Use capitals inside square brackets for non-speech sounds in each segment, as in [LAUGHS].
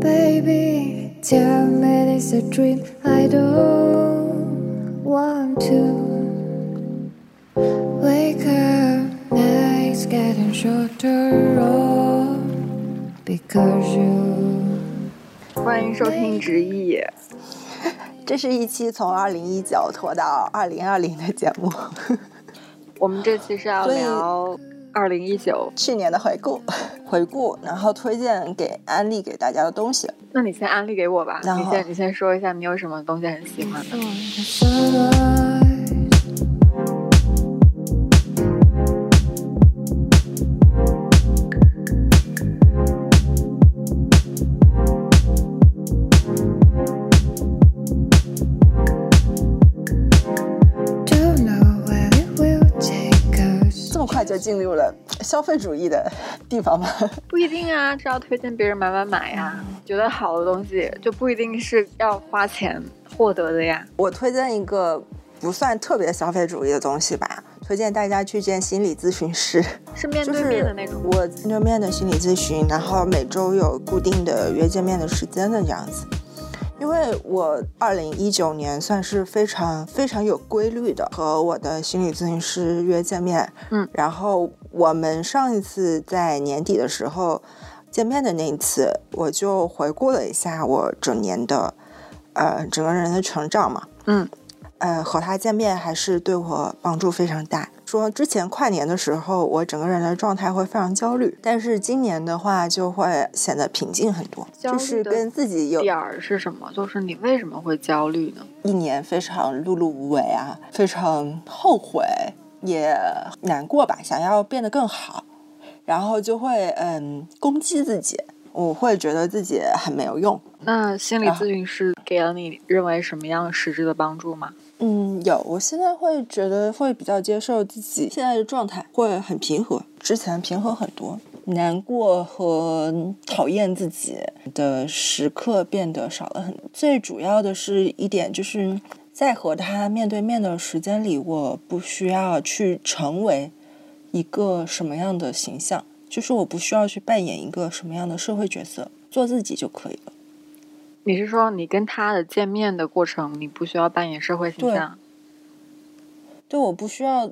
Baby, tell me it's a dream. I don't want to wake up. Nights getting shorter, all because you. 欢迎收听直译，这是一期从二零一九拖到二零二零的节目，我们这期是要聊二零一九。去年的回顾，[LAUGHS] 回顾，然后推荐给安利给大家的东西。那你先安利给我吧，你先你先说一下你有什么东西很喜欢的。进入了消费主义的地方吗？不一定啊，是要推荐别人买买买呀。觉得好的东西就不一定是要花钱获得的呀。我推荐一个不算特别消费主义的东西吧，推荐大家去见心理咨询师，是面对面的那种。我面对面的心理咨询，然后每周有固定的约见面的时间的这样子。因为我二零一九年算是非常非常有规律的和我的心理咨询师约见面，嗯，然后我们上一次在年底的时候见面的那一次，我就回顾了一下我整年的呃整个人的成长嘛，嗯，呃，和他见面还是对我帮助非常大。说之前跨年的时候，我整个人的状态会非常焦虑，但是今年的话就会显得平静很多，就是跟自己有点儿是什么？就是你为什么会焦虑呢？一年非常碌碌无为啊，非常后悔，也难过吧，想要变得更好，然后就会嗯攻击自己，我会觉得自己很没有用。那心理咨询师给了你认为什么样实质的帮助吗？嗯，有，我现在会觉得会比较接受自己现在的状态，会很平和，之前平和很多，难过和讨厌自己的时刻变得少了很。最主要的是一点就是在和他面对面的时间里，我不需要去成为一个什么样的形象，就是我不需要去扮演一个什么样的社会角色，做自己就可以了。你是说你跟他的见面的过程，你不需要扮演社会形对象？对，我不需要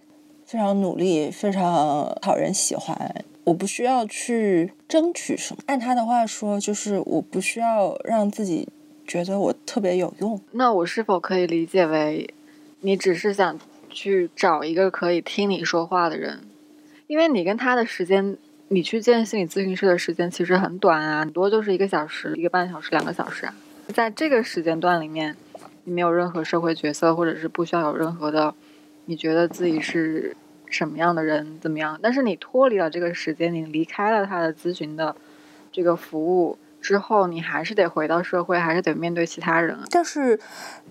非常努力，非常讨人喜欢，我不需要去争取什么。按他的话说，就是我不需要让自己觉得我特别有用。那我是否可以理解为，你只是想去找一个可以听你说话的人？因为你跟他的时间，你去见心理咨询师的时间其实很短啊，很多就是一个小时、一个半小时、两个小时啊。在这个时间段里面，你没有任何社会角色，或者是不需要有任何的，你觉得自己是什么样的人，怎么样？但是你脱离了这个时间，你离开了他的咨询的这个服务之后，你还是得回到社会，还是得面对其他人。但是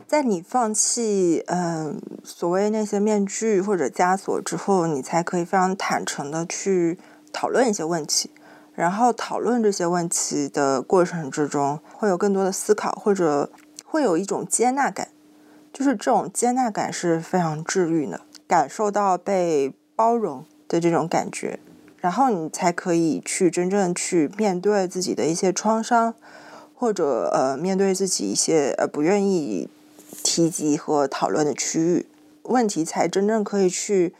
在你放弃嗯、所谓那些面具或者枷锁之后，你才可以非常坦诚的去讨论一些问题。然后讨论这些问题的过程之中，会有更多的思考，或者会有一种接纳感，就是这种接纳感是非常治愈的，感受到被包容的这种感觉，然后你才可以去真正去面对自己的一些创伤，或者呃面对自己一些呃不愿意提及和讨论的区域，问题才真正可以去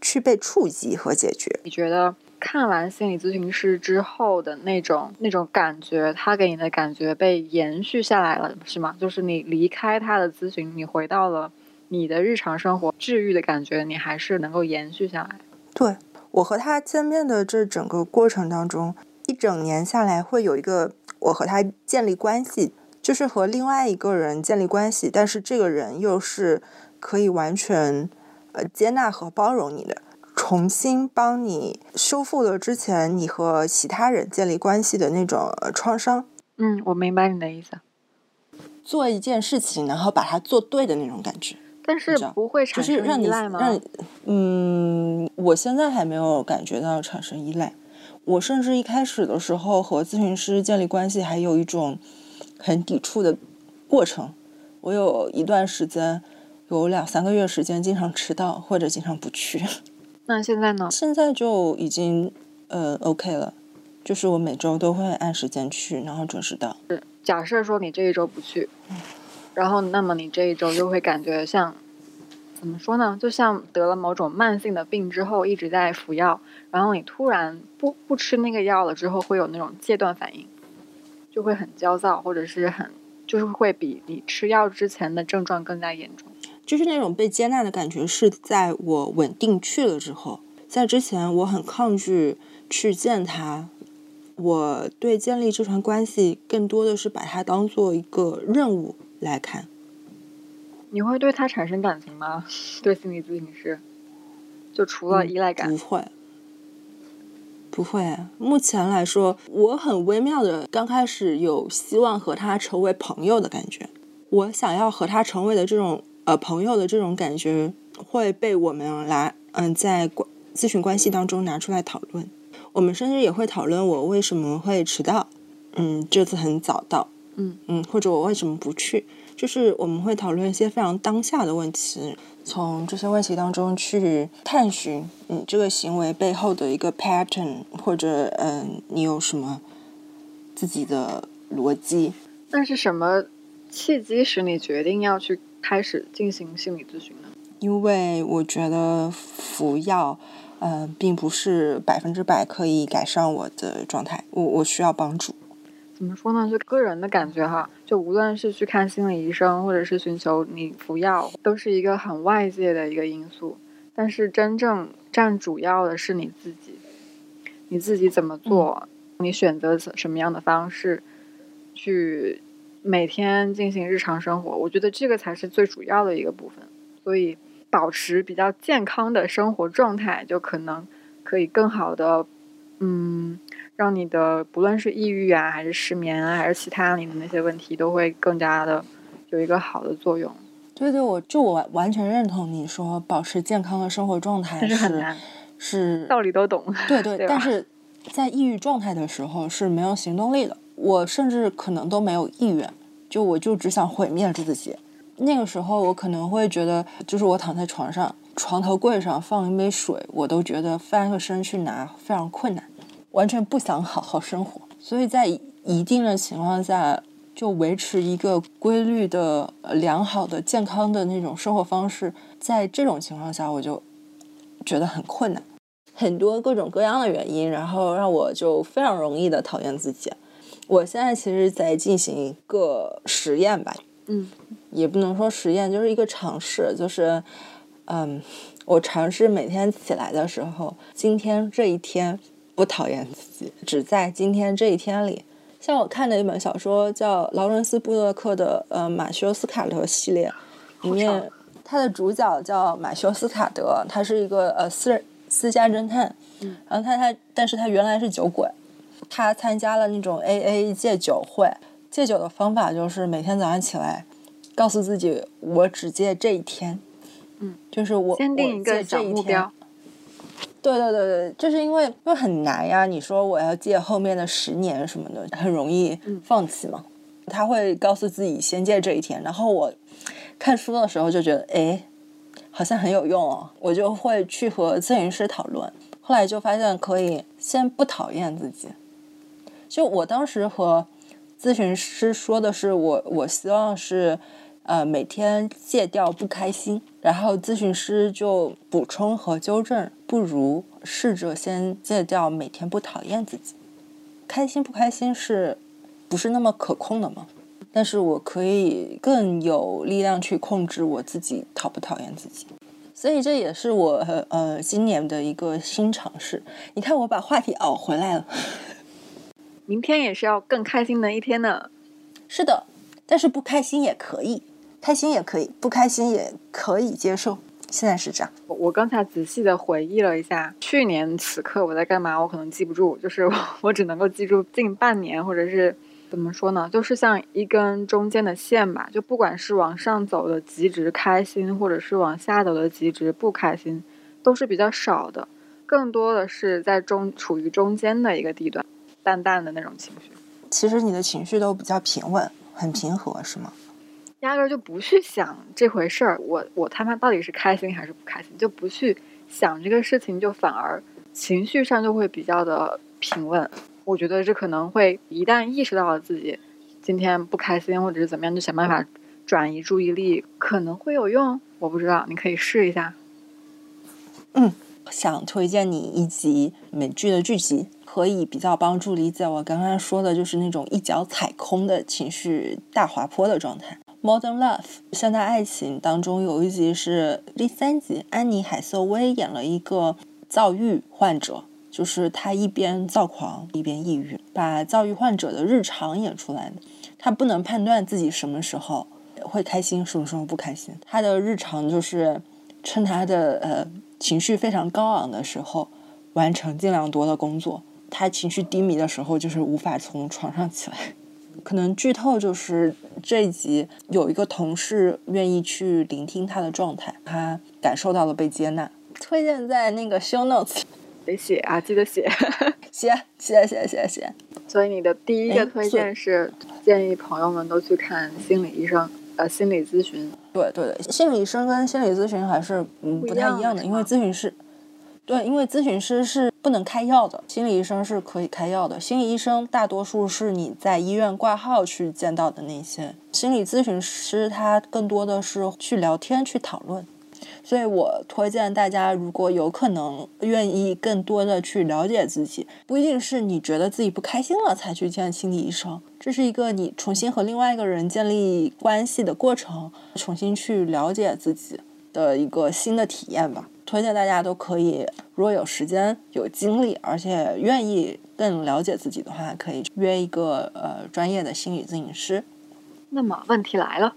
去被触及和解决。你觉得看完心理咨询师之后的那种那种感觉，他给你的感觉被延续下来了，是吗？就是你离开他的咨询，你回到了你的日常生活，治愈的感觉，你还是能够延续下来。对我和他见面的这整个过程当中，一整年下来会有一个我和他建立关系，就是和另外一个人建立关系，但是这个人又是可以完全呃接纳和包容你的，重新帮你修复了之前你和其他人建立关系的那种呃创伤，嗯，我明白你的意思，做一件事情然后把它做对的那种感觉。但是不会产生依赖吗？让你，嗯，我现在还没有感觉到产生依赖。我甚至一开始的时候和咨询师建立关系，还有一种很抵触的过程。我有一段时间，有两三个月时间，经常迟到或者经常不去。那现在呢？现在就已经呃 OK 了，就是我每周都会按时间去，然后准时到。是假设说你这一周不去，然后那么你这一周就会感觉像怎么说呢？就像得了某种慢性的病之后一直在服药，然后你突然不不吃那个药了之后，会有那种戒断反应，就会很焦躁，或者是很就是会比你吃药之前的症状更加严重。就是那种被接纳的感觉，是在我稳定去了之后，在之前我很抗拒去见他，我对建立这段关系更多的是把它当做一个任务来看。你会对他产生感情吗？[LAUGHS] 对心理咨询师，就除了依赖感，不会，不会。目前来说，我很微妙的刚开始有希望和他成为朋友的感觉。我想要和他成为的这种呃朋友的这种感觉，会被我们来嗯在关咨询关系当中拿出来讨论。我们甚至也会讨论我为什么会迟到，嗯，这次很早到，嗯嗯，或者我为什么不去，就是我们会讨论一些非常当下的问题，从这些问题当中去探寻你这个行为背后的一个 pattern，或者嗯，你有什么自己的逻辑。那是什么契机使你决定要去开始进行心理咨询呢？因为我觉得服药，呃，并不是百分之百可以改善我的状态，我我需要帮助。怎么说呢？就个人的感觉哈，就无论是去看心理医生，或者是寻求你服药，都是一个很外界的一个因素。但是真正占主要的是你自己，你自己怎么做，你选择怎什么样的方式去每天进行日常生活，我觉得这个才是最主要的一个部分。所以保持比较健康的生活状态，就可能可以更好的，嗯。让你的不论是抑郁啊，还是失眠啊，还是其他你的那些问题，都会更加的有一个好的作用。对对，我就我完完全认同你说保持健康的生活状态但是很难，是道理都懂。对对，对但是在抑郁状态的时候是没有行动力的，我甚至可能都没有意愿，就我就只想毁灭自己。那个时候我可能会觉得，就是我躺在床上，床头柜上放一杯水，我都觉得翻个身去拿非常困难，完全不想好好生活。所以在一定的情况下，就维持一个规律的、良好的、健康的那种生活方式，在这种情况下，我就觉得很困难。很多各种各样的原因，然后让我就非常容易的讨厌自己。我现在其实在进行一个实验吧，嗯。也不能说实验，就是一个尝试，就是，嗯，我尝试每天起来的时候，今天这一天不讨厌自己，只在今天这一天里。像我看的一本小说叫劳伦斯·布洛克的呃马修斯卡德系列，里面他的主角叫马修斯卡德，他是一个呃私人私家侦探，嗯。然后他他但是他原来是酒鬼，他参加了那种 AA 戒酒会，戒酒的方法就是每天早上起来，告诉自己我只戒这一天，嗯，就是我先定一个我戒这一天小目标。对对对对，就是因为因为很难呀。你说我要戒后面的十年什么的，很容易嗯放弃嘛。他会告诉自己先戒这一天，然后我看书的时候就觉得，哎，好像很有用哦，我就会去和咨询师讨论。后来就发现可以先不讨厌自己。就我当时和咨询师说的是我，我希望是，呃，每天戒掉不开心。然后咨询师就补充和纠正，不如试着先戒掉每天不讨厌自己。开心不开心是不是那么可控的吗？但是我可以更有力量去控制我自己讨不讨厌自己。所以这也是我呃今年的一个新尝试。你看，我把话题熬回来了。明天也是要更开心的一天呢。是的，但是不开心也可以，开心也可以，不开心也可以接受。现在是这样。我我刚才仔细的回忆了一下，去年此刻我在干嘛，我可能记不住，就是我我只能够记住近半年，或者是怎么说呢，就是像一根中间的线吧，就不管是往上走的极值开心，或者是往下走的极值不开心，都是比较少的，更多的是在中处于中间的一个地段，淡淡的那种情绪。其实你的情绪都比较平稳，很平和，是吗？压根儿就不去想这回事儿，我我他妈到底是开心还是不开心，就不去想这个事情，就反而情绪上就会比较的平稳。我觉得这可能会一旦意识到了自己今天不开心或者是怎么样，就想办法转移注意力，可能会有用。我不知道，你可以试一下。嗯想推荐你一集美剧的剧集，可以比较帮助理解我刚刚说的，就是那种一脚踩空的情绪大滑坡的状态。Modern Love 现代爱情当中有一集是第三集，安妮海瑟薇演了一个躁郁患者，就是她一边躁狂一边抑郁，把躁郁患者的日常演出来的。她不能判断自己什么时候会开心，什么时候不开心。她的日常就是趁她的呃情绪非常高昂的时候，完成尽量多的工作。她情绪低迷的时候，就是无法从床上起来。可能剧透就是这一集有一个同事愿意去聆听他的状态，他感受到了被接纳。推荐在那个 show notes 得写啊，记得写。[LAUGHS] 写写写写写。所以你的第一哎个推荐是建议朋友们都去看心理医生，呃，心理咨询。对对对，心理医生跟心理咨询还是嗯不太一样的，因为咨询师，对，因为咨询师是不能开药的，心理医生是可以开药的。心理医生大多数是你在医院挂号去见到的那些，心理咨询师他更多的是去聊天去讨论。所以我推荐大家，如果有可能愿意更多的去了解自己，不一定是你觉得自己不开心了才去见心理医生，这是一个你重新和另外一个人建立关系的过程，重新去了解自己的一个新的体验吧。推荐大家都可以，如果有时间、有精力，而且愿意更了解自己的话，可以约一个呃专业的心理咨询师。那么问题来了，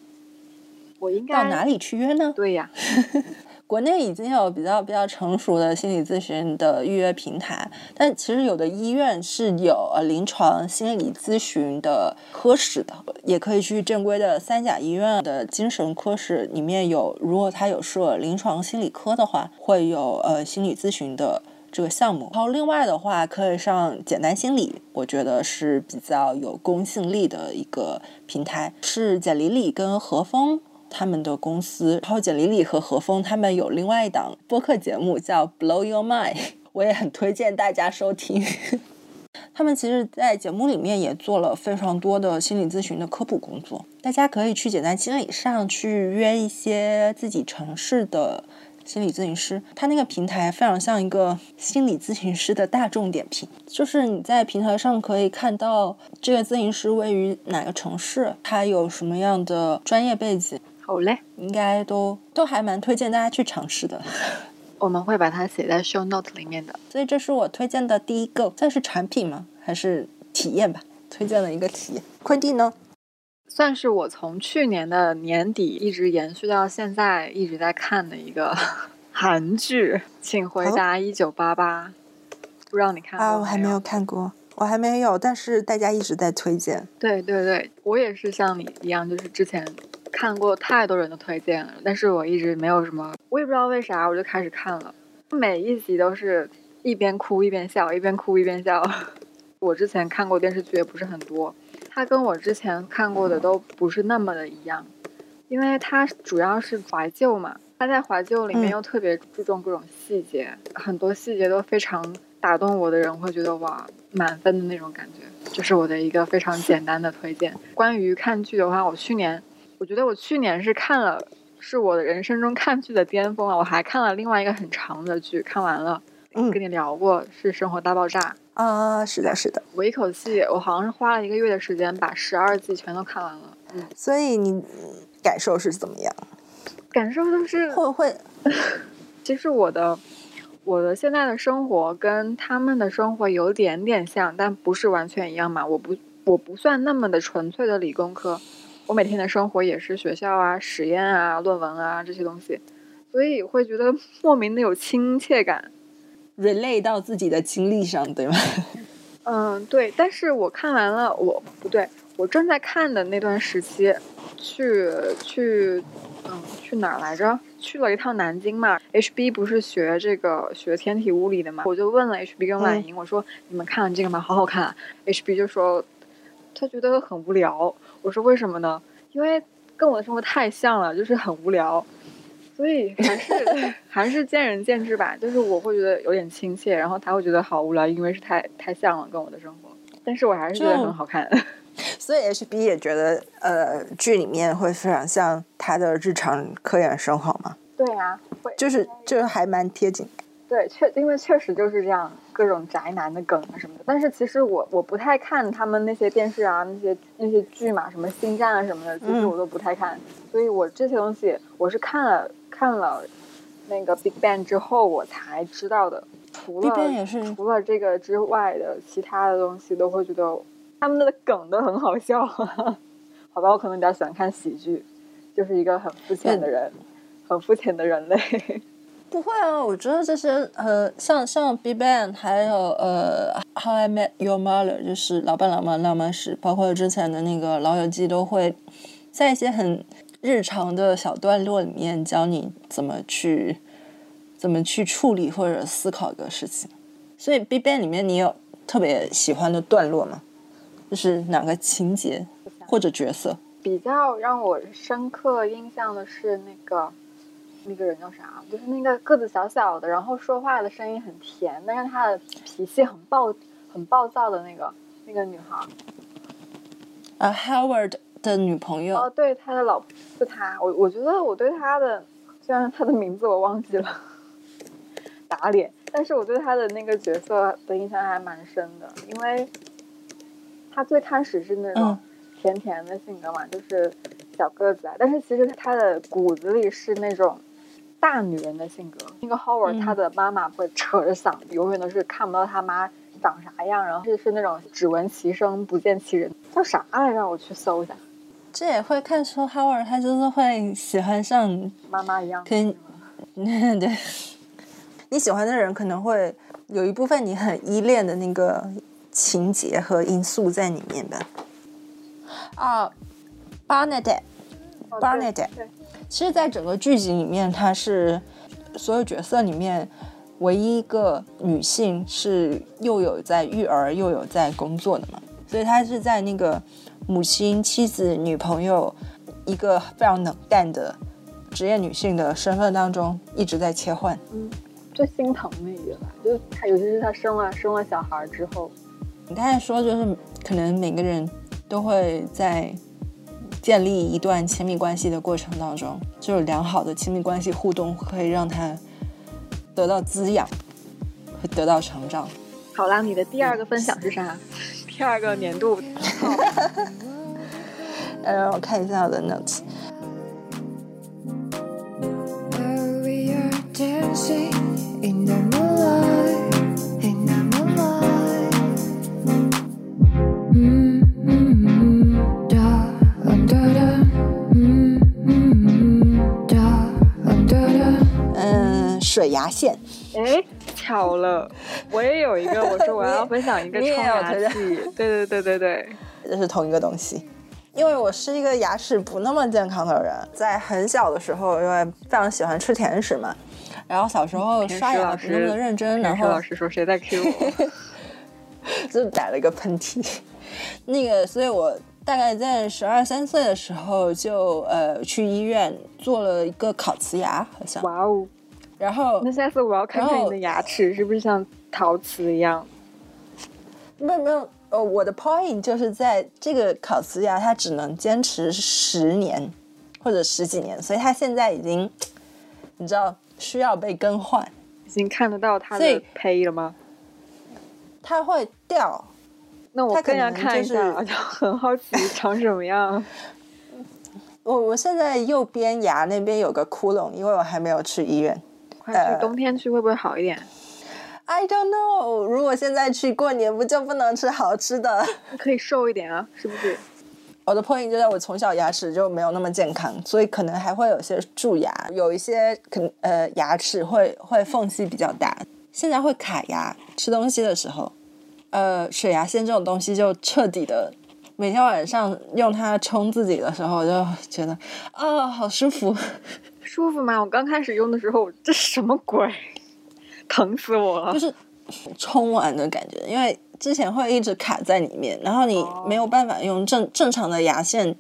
我应该到哪？里去约呢？对呀，[LAUGHS] 国内已经有比较比较成熟的心理咨询的预约平台，但其实有的医院是有呃临床心理咨询的科室的，也可以去正规的三甲医院的精神科室里面有，如果他有设临床心理科的话，会有呃心理咨询的。这个项目，然后另外的话，可以上简单心理，我觉得是比较有公信力的一个平台，是简里里跟何峰他们的公司，然后简里里和何峰他们有另外一档播客节目叫 Blow Your Mind，我也很推荐大家收听。[LAUGHS] 他们其实，在节目里面也做了非常多的心理咨询的科普工作，大家可以去简单心理上去约一些自己城市的心理咨询师，他那个平台非常像一个心理咨询师的大众点评，就是你在平台上可以看到这个咨询师位于哪个城市，他有什么样的专业背景，好嘞，应该都都还蛮推荐大家去尝试的。[LAUGHS] 我们会把它写在 show note 里面的。所以这是我推荐的第一个，算是产品吗？还是体验吧？推荐了一个体验。昆蒂呢？算是我从去年的年底一直延续到现在一直在看的一个 [LAUGHS] 韩剧《请回答一九八八》，不知道你看啊，我还没有看过，我还没有，但是大家一直在推荐。对对对，我也是像你一样，就是之前看过太多人的推荐了，但是我一直没有什么，我也不知道为啥，我就开始看了，每一集都是一边哭一边笑，一边哭一边笑。[LAUGHS] 我之前看过电视剧也不是很多，它跟我之前看过的都不是那么的一样，因为它主要是怀旧嘛，它在怀旧里面嗯又特别注重各种细节，很多细节都非常打动我的人会觉得哇，满分的那种感觉，这是我的一个非常简单的推荐。关于看剧的话，我去年我觉得我去年是看了，是我的人生中看剧的巅峰了。我还看了另外一个很长的剧，看完了，嗯跟你聊过，是《生活大爆炸》。啊，是的，是的。我一口气，我好像是花了一个月的时间把十二季全都看完了。嗯，所以你嗯感受是怎么样？感受 [LAUGHS] 就是会会其实我的我的现在的生活跟他们的生活有点点像，但不是完全一样嘛。我不我不算那么的纯粹的理工科，我每天的生活也是学校啊、实验啊、论文啊这些东西，所以会觉得莫名的有亲切感。relate 到自己的经历上，对吗？[LAUGHS] 嗯，对。但是我看完了，我不对，我正在看的那段时期，去去，嗯，去哪儿来着？去了一趟南京嘛。HB 不是学这个学天体物理的嘛？我就问了 HB 跟婉莹，我说你们看了这个吗？好好看、啊。HB 就说他觉得很无聊。我说为什么呢？因为跟我的生活太像了，就是很无聊。所以还是 [LAUGHS] 还是见仁见智吧，就是我会觉得有点亲切，然后他会觉得好无聊，因为是太太像了跟我的生活。但是我还是觉得很好看。[LAUGHS] 所以 HB 也觉得，呃，剧里面会非常像他的日常科研生活吗，对啊，会就是就是还蛮贴近。对，确因为确实就是这样，各种宅男的梗啊什么的。但是其实我我不太看他们那些电视啊、那些那些剧嘛，什么星战啊什么的，其实嗯我都不太看。所以我这些东西我是看了看了那个 Big Bang 之后我才知道的。除 Big 了 Bang 也是除了这个之外的其他的东西，都会觉得他们的梗都很好笑。[LAUGHS] 好吧，我可能比较喜欢看喜剧，就是一个很肤浅的人，很肤浅的人类。不会啊，我觉得这些呃，像像 B Bang，还有呃 How I Met Your Mother，就是《老爸老妈浪漫史》，包括之前的那个《老友记》，都会在一些很日常的小段落里面教你怎么去怎么去处理或者思考一个事情。所以 B Bang 里面，你有特别喜欢的段落吗？就是哪个情节或者角色？比较让我深刻印象的是那个那个人叫啥？就是那个个子小小的，然后说话的声音很甜，但是他的脾气很暴、很暴躁的那个那个女孩。啊，Howard 的女朋友。哦，对，他的老婆是他。我我觉得我对他的，虽然他的名字我忘记了，打脸，但是我对他的那个角色的印象还蛮深的，因为他最开始是那种嗯甜甜的性格嘛，就是小个子啊，但是其实他的骨子里是那种大女人的性格。那个 Howard 嗯他的妈妈会扯着嗓子，永远都是看不到他妈长啥样，然后是是那种只闻其声不见其人，叫啥来着？我去搜一下，这也会看出 Howard 他就是会喜欢上，妈妈一样。跟 [LAUGHS] 对，你喜欢的人可能会有一部分你很依恋的那个情节和因素在里面吧。啊，Barnett，哦 Barnett 对对其实，在整个剧集里面，她是所有角色里面唯一一个女性是又有在育儿又有在工作的嘛，所以她是在那个母亲、妻子、女朋友一个非常冷淡的职业女性的身份当中一直在切换。嗯最心疼的一个吧，就是他，尤其是她生了生了小孩之后，你刚才说，就是可能每个人都会在建立一段亲密关系的过程当中，就是良好的亲密关系互动可以让他得到滋养，会得到成长。好啦，你的第二个分享是啥？[LAUGHS] 第二个年度 [LAUGHS] 呃，让我看一下我的 notes。Where we are dancing in the 水牙线，哎，巧了，我也有一个，我说我要分享一个 [LAUGHS] 冲牙器，对对对对对，这是同一个东西。因为我是一个牙齿不那么健康的人，在很小的时候，因为非常喜欢吃甜食嘛，然后小时候刷牙不那么的认真，然后老师说谁在 Q 我？[LAUGHS] 就打了一个喷嚏。那个，所以我大概在十二三岁的时候就呃去医院做了一个烤瓷牙，好像，哇哦，然后那下次我要看看你的牙齿是不是像陶瓷一样？没有没有，呃，我的 point 就是在这个烤瓷牙，它只能坚持十年或者十几年，所以它现在已经，你知道需要被更换，已经看得到它的胚了吗？它会掉。那我更要看一下，就是就很好奇长什么样。[LAUGHS] 我我现在右边牙那边有个窟窿，因为我还没有去医院。快呃去，冬天去会不会好一点？I don't know，如果现在去过年，不就不能吃好吃的？[LAUGHS] 可以瘦一点啊，是不是？[LAUGHS] 我的 point 就在我从小牙齿就没有那么健康，所以可能还会有些蛀牙，有一些可呃牙齿会会缝隙比较大，现在会卡牙，吃东西的时候，呃水牙线这种东西就彻底的，每天晚上用它冲自己的时候，我就觉得啊、好舒服，舒服吗？我刚开始用的时候，这什么鬼？疼死我了！就是冲完的感觉，因为之前会一直卡在里面，然后你哦没有办法用正正常的牙线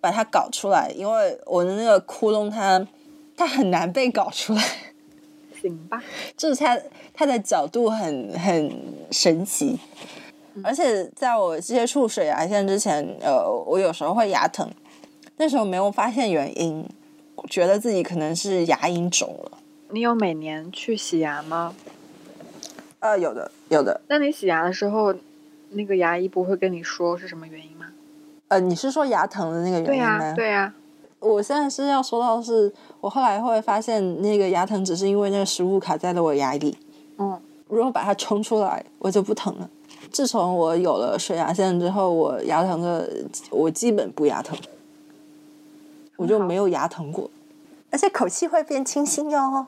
把它搞出来，因为我的那个窟窿它它很难被搞出来，[LAUGHS] 行吧，就是它它的角度很很神奇。而且在我接触水牙线之前，呃，我有时候会牙疼，那时候没有发现原因，觉得自己可能是牙龈肿了。你有每年去洗牙吗？呃，有的，有的。那你洗牙的时候，那个牙医不会跟你说是什么原因吗？呃，你是说牙疼的那个原对呀、因吗？对呀、我现在是要说到的是，我后来会发现那个牙疼只是因为那个食物卡在了我牙里，嗯，如果把它冲出来，我就不疼了。自从我有了水牙线之后，我牙疼的我基本不牙疼，我就没有牙疼过，而且口气会变清新哟。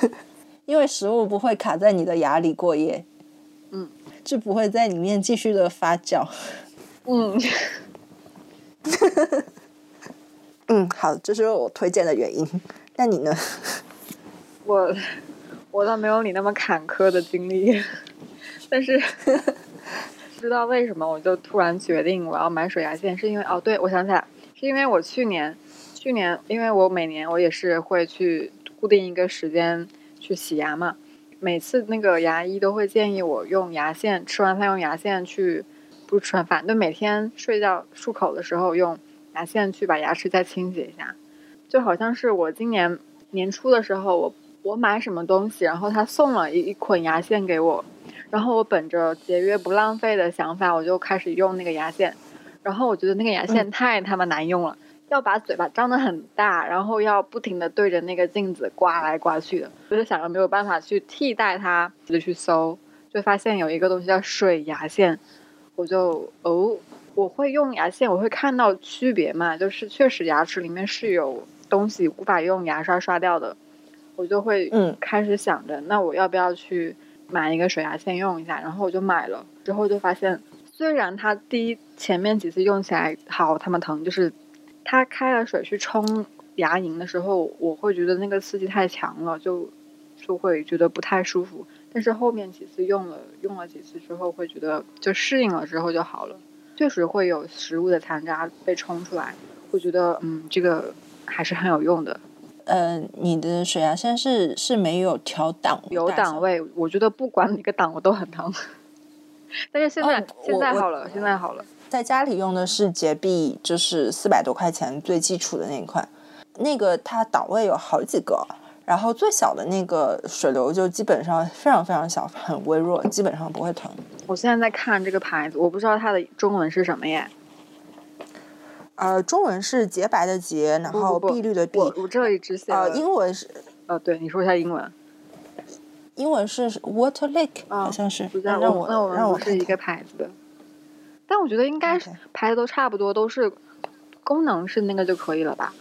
[LAUGHS] 因为食物不会卡在你的牙里过夜，嗯，就不会在里面继续的发酵。嗯，[LAUGHS] 嗯，好，这是我推荐的原因。那你呢？[LAUGHS] 我我倒没有你那么坎坷的经历，但是不知道为什么我就突然决定我要买水牙线，是因为哦，对，我想起来，是因为我去年去年，因为我每年我也是会去固定一个时间去洗牙嘛，每次那个牙医都会建议我用牙线，吃完饭用牙线去，不是吃完饭，就每天睡觉漱口的时候用牙线去把牙齿再清洁一下，就好像是我今年年初的时候，我我买什么东西，然后他送了一一捆牙线给我，然后我本着节约不浪费的想法，我就开始用那个牙线，然后我觉得那个牙线太他妈难用了，要把嘴巴张得很大，然后要不停的对着那个镜子刮来刮去的，我就想着没有办法去替代它，就去搜，就发现有一个东西叫水牙线，我就哦。我会用牙线，我会看到区别嘛，就是确实牙齿里面是有东西无法用牙刷刷掉的，我就会嗯开始想着，那我要不要去买一个水牙线用一下？然后我就买了，之后就发现，虽然它第一前面几次用起来好他妈疼，就是它开了水去冲牙龈的时候，我会觉得那个刺激太强了，就就会觉得不太舒服。但是后面几次用了用了几次之后，会觉得就适应了之后就好了。确实会有食物的残渣被冲出来，会觉得嗯，这个还是很有用的。呃，你的水牙线是是没有调档，有档，位，我觉得不管哪个档我都很疼。[LAUGHS] 但是现在、哦现在好了，现在好了。在家里用的是洁碧，就是四百多块钱最基础的那一款，那个它档位有好几个，然后最小的那个水流就基本上非常非常小，很微弱，基本上不会疼。我现在在看这个牌子，我不知道它的中文是什么耶。呃，中文是洁白的洁，然后碧绿的碧。我我这里只写呃，英文是呃，对，你说一下英文。英文是 Water Lake，、啊好像是。让我我那我们让我是一个牌子的。但我觉得应该是牌子都差不多，都是功能是那个就可以了吧？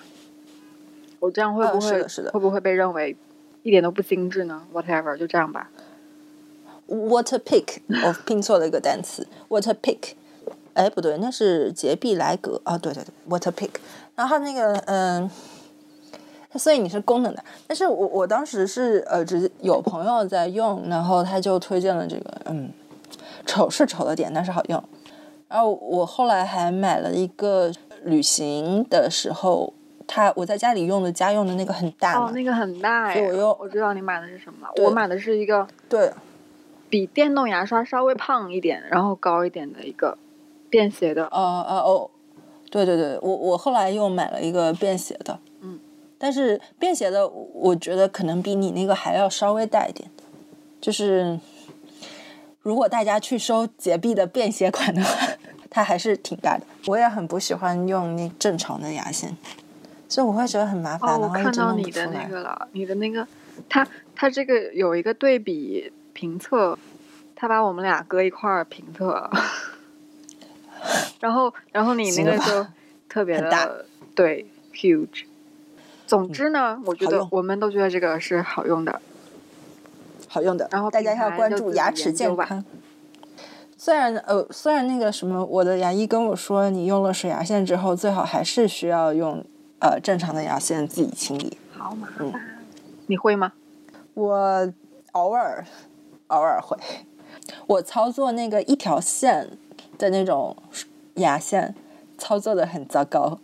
我这样会呃不会、是的是的会不会被认为一点都不精致呢？Whatever，就这样吧。Water Pick，我拼错了一个单词，Water Pick。哎，不对，那是洁碧莱格啊，对对对，Water Pick。然后那个嗯。所以你是功能的，但是我我当时是呃，只有朋友在用，然后他就推荐了这个，嗯，丑是丑了点，但是好用。然后我后来还买了一个旅行的时候，它我在家里用的家用的那个很大嘛，哦，那个很大哎，所以我又我知道你买的是什么了。我买的是一个对，比电动牙刷稍微胖一点，然后高一点的一个便携的。呃呃哦，对对对，我我后来又买了一个便携的，嗯，但是便携的我觉得可能比你那个还要稍微大一点，就是如果大家去收洁碧的便携款的话，它还是挺大的。我也很不喜欢用那正常的牙线，所以我会觉得很麻烦，哦，我看到你的。那个了，你的那个，它它这个有一个对比评测，它把我们俩搁一块儿评测了，[LAUGHS] 然后然后你那个就特别的对 huge。总之呢，我觉得我们都觉得这个是好用的。好用的，然后大家要关注牙齿健康。虽然呃，虽然那个什么，我的牙医跟我说，你用了水牙线之后，最好还是需要用呃正常的牙线自己清理。好麻嗯烦，你会吗？我偶尔偶尔会，我操作那个一条线的那种牙线，操作的很糟糕。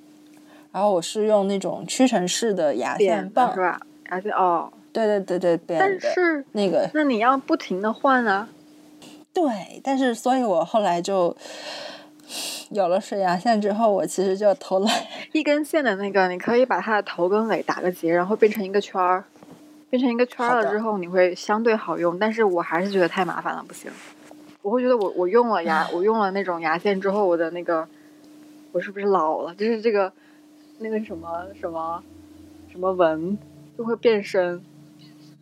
然后我是用那种屈臣氏的牙线棒是，吧？牙线哦，对对对对，扁但是那个那你要不停的换啊。对，但是所以我后来就有了水牙线之后，我其实就偷懒。一根线的那个，你可以把它的头跟尾打个结，然后变成一个圈儿，变成一个圈儿了之后，你会相对好用。但是我还是觉得太麻烦了，不行。我会觉得我我用了牙，我用了那种牙线之后，我的那个我是不是老了？就是这个那个什么什么什么纹就会变深，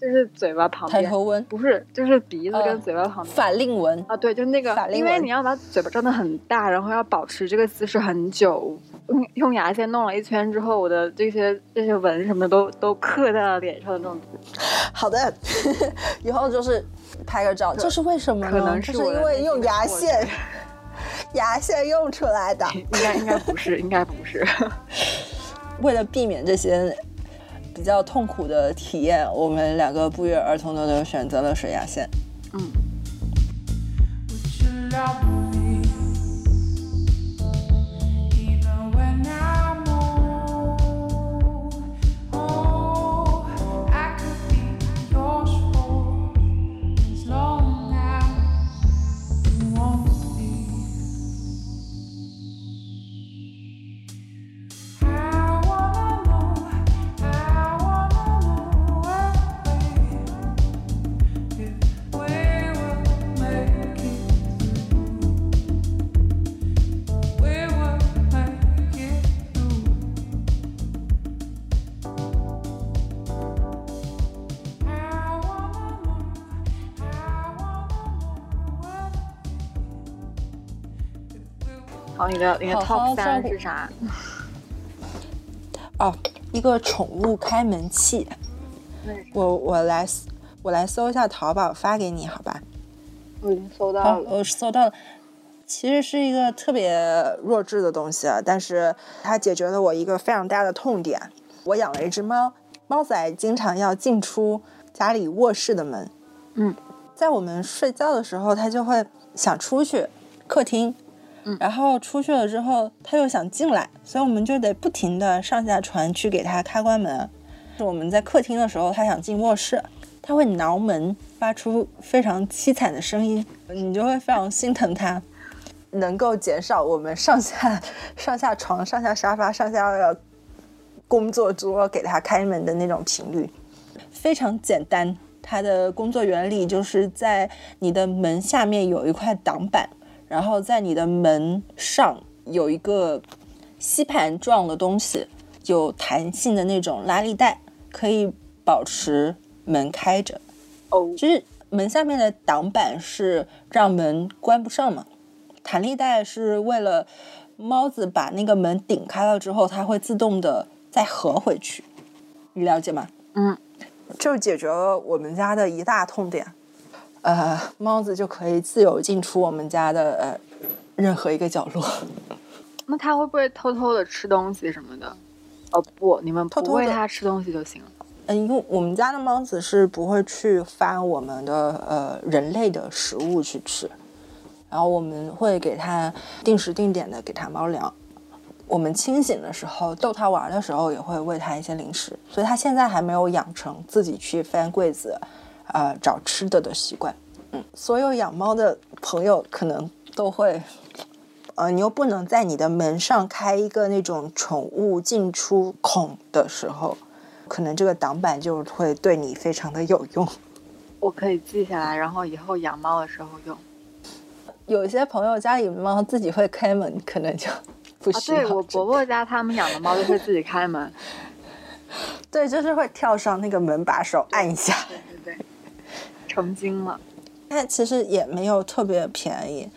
就是嘴巴旁边抬头纹、不是，就是鼻子呃跟嘴巴旁边。法令纹，啊，对，就那个法，令因为你要把嘴巴张得很大，然后要保持这个姿势很久。用用牙线弄了一圈之后，我的这些这些纹什么的都 [LAUGHS] 都刻在了脸上的那种，好的，[LAUGHS] 以后就是拍个照，这是为什么呢？可能这是因为用牙线，牙线用出来的。应该应该不是，应该不是。[LAUGHS] 为了避免这些比较痛苦的体验，我们两个不约而同的都选择了水牙线。嗯，你的你的好好 top 三是啥？[LAUGHS] 哦，一个宠物开门器，我我来我来搜一下淘宝发给你，好吧？我已经搜到，了。我搜到了。其实是一个特别弱智的东西啊，但是它解决了我一个非常大的痛点。我养了一只猫，猫仔经常要进出家里卧室的门。嗯，在我们睡觉的时候，它就会想出去客厅，然后出去了之后，他又想进来，所以我们就得不停的上下船去给他开关门。是我们在客厅的时候，他想进卧室，他会挠门，发出非常凄惨的声音，你就会非常心疼他。能够减少我们上下 [LAUGHS] 上下床、上下沙发、上下工作桌给他开门的那种频率，非常简单。它的工作原理就是在你的门下面有一块挡板，然后在你的门上有一个吸盘状的东西，有弹性的那种拉力带，可以保持门开着。哦，就是门下面的挡板是让门关不上嘛，弹力带是为了猫子把那个门顶开了之后，它会自动的再合回去，你了解吗？嗯，就解决了我们家的一大痛点，呃，猫子就可以自由进出我们家的呃任何一个角落。[LAUGHS] 那它会不会偷偷的吃东西什么的？哦不，你们不喂偷偷地它吃东西就行了。嗯，因为我们家的猫子是不会去翻我们的呃人类的食物去吃，然后我们会给它定时定点的给它猫粮。我们清醒的时候逗它玩的时候也会喂它一些零食，所以它现在还没有养成自己去翻柜子，呃找吃的的习惯。嗯，所有养猫的朋友可能都会，呃，你又不能在你的门上开一个那种宠物进出孔的时候，可能这个挡板就会对你非常的有用。我可以记下来，然后以后养猫的时候用。有些朋友家里猫自己会开门，可能就不啊，需要这。对我伯伯家他们养的猫就会自己开门。对，就是会跳上那个门把手按一下。对对对，成精了。它其实也没有特别便宜，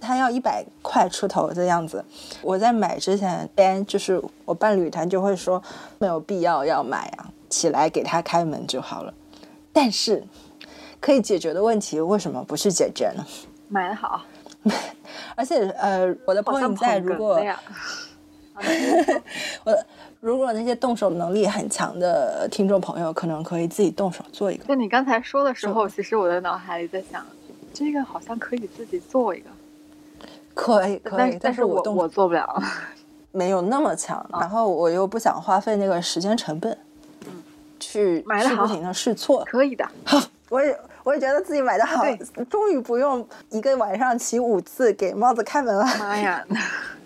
它要一百块出头的样子。我在买之前，边就是我伴侣他就会说没有必要要买啊，起来给他开门就好了。但是可以解决的问题，为什么不去解决呢？买的好，[LAUGHS] 而且呃，我的好像 point 在如果 [LAUGHS] 我如果那些动手能力很强的听众朋友，可能可以自己动手做一个。就你刚才说的时候，其实我的脑海里在想，这个好像可以自己做一个，可以可以，但但是动我我做不了。没有那么强，然后我又不想花费那个时间成本，去买得好去不停的试错。可以的，[LAUGHS] 我也我也觉得自己买的好，终于不用一个晚上骑五次给帽子开门了。妈呀，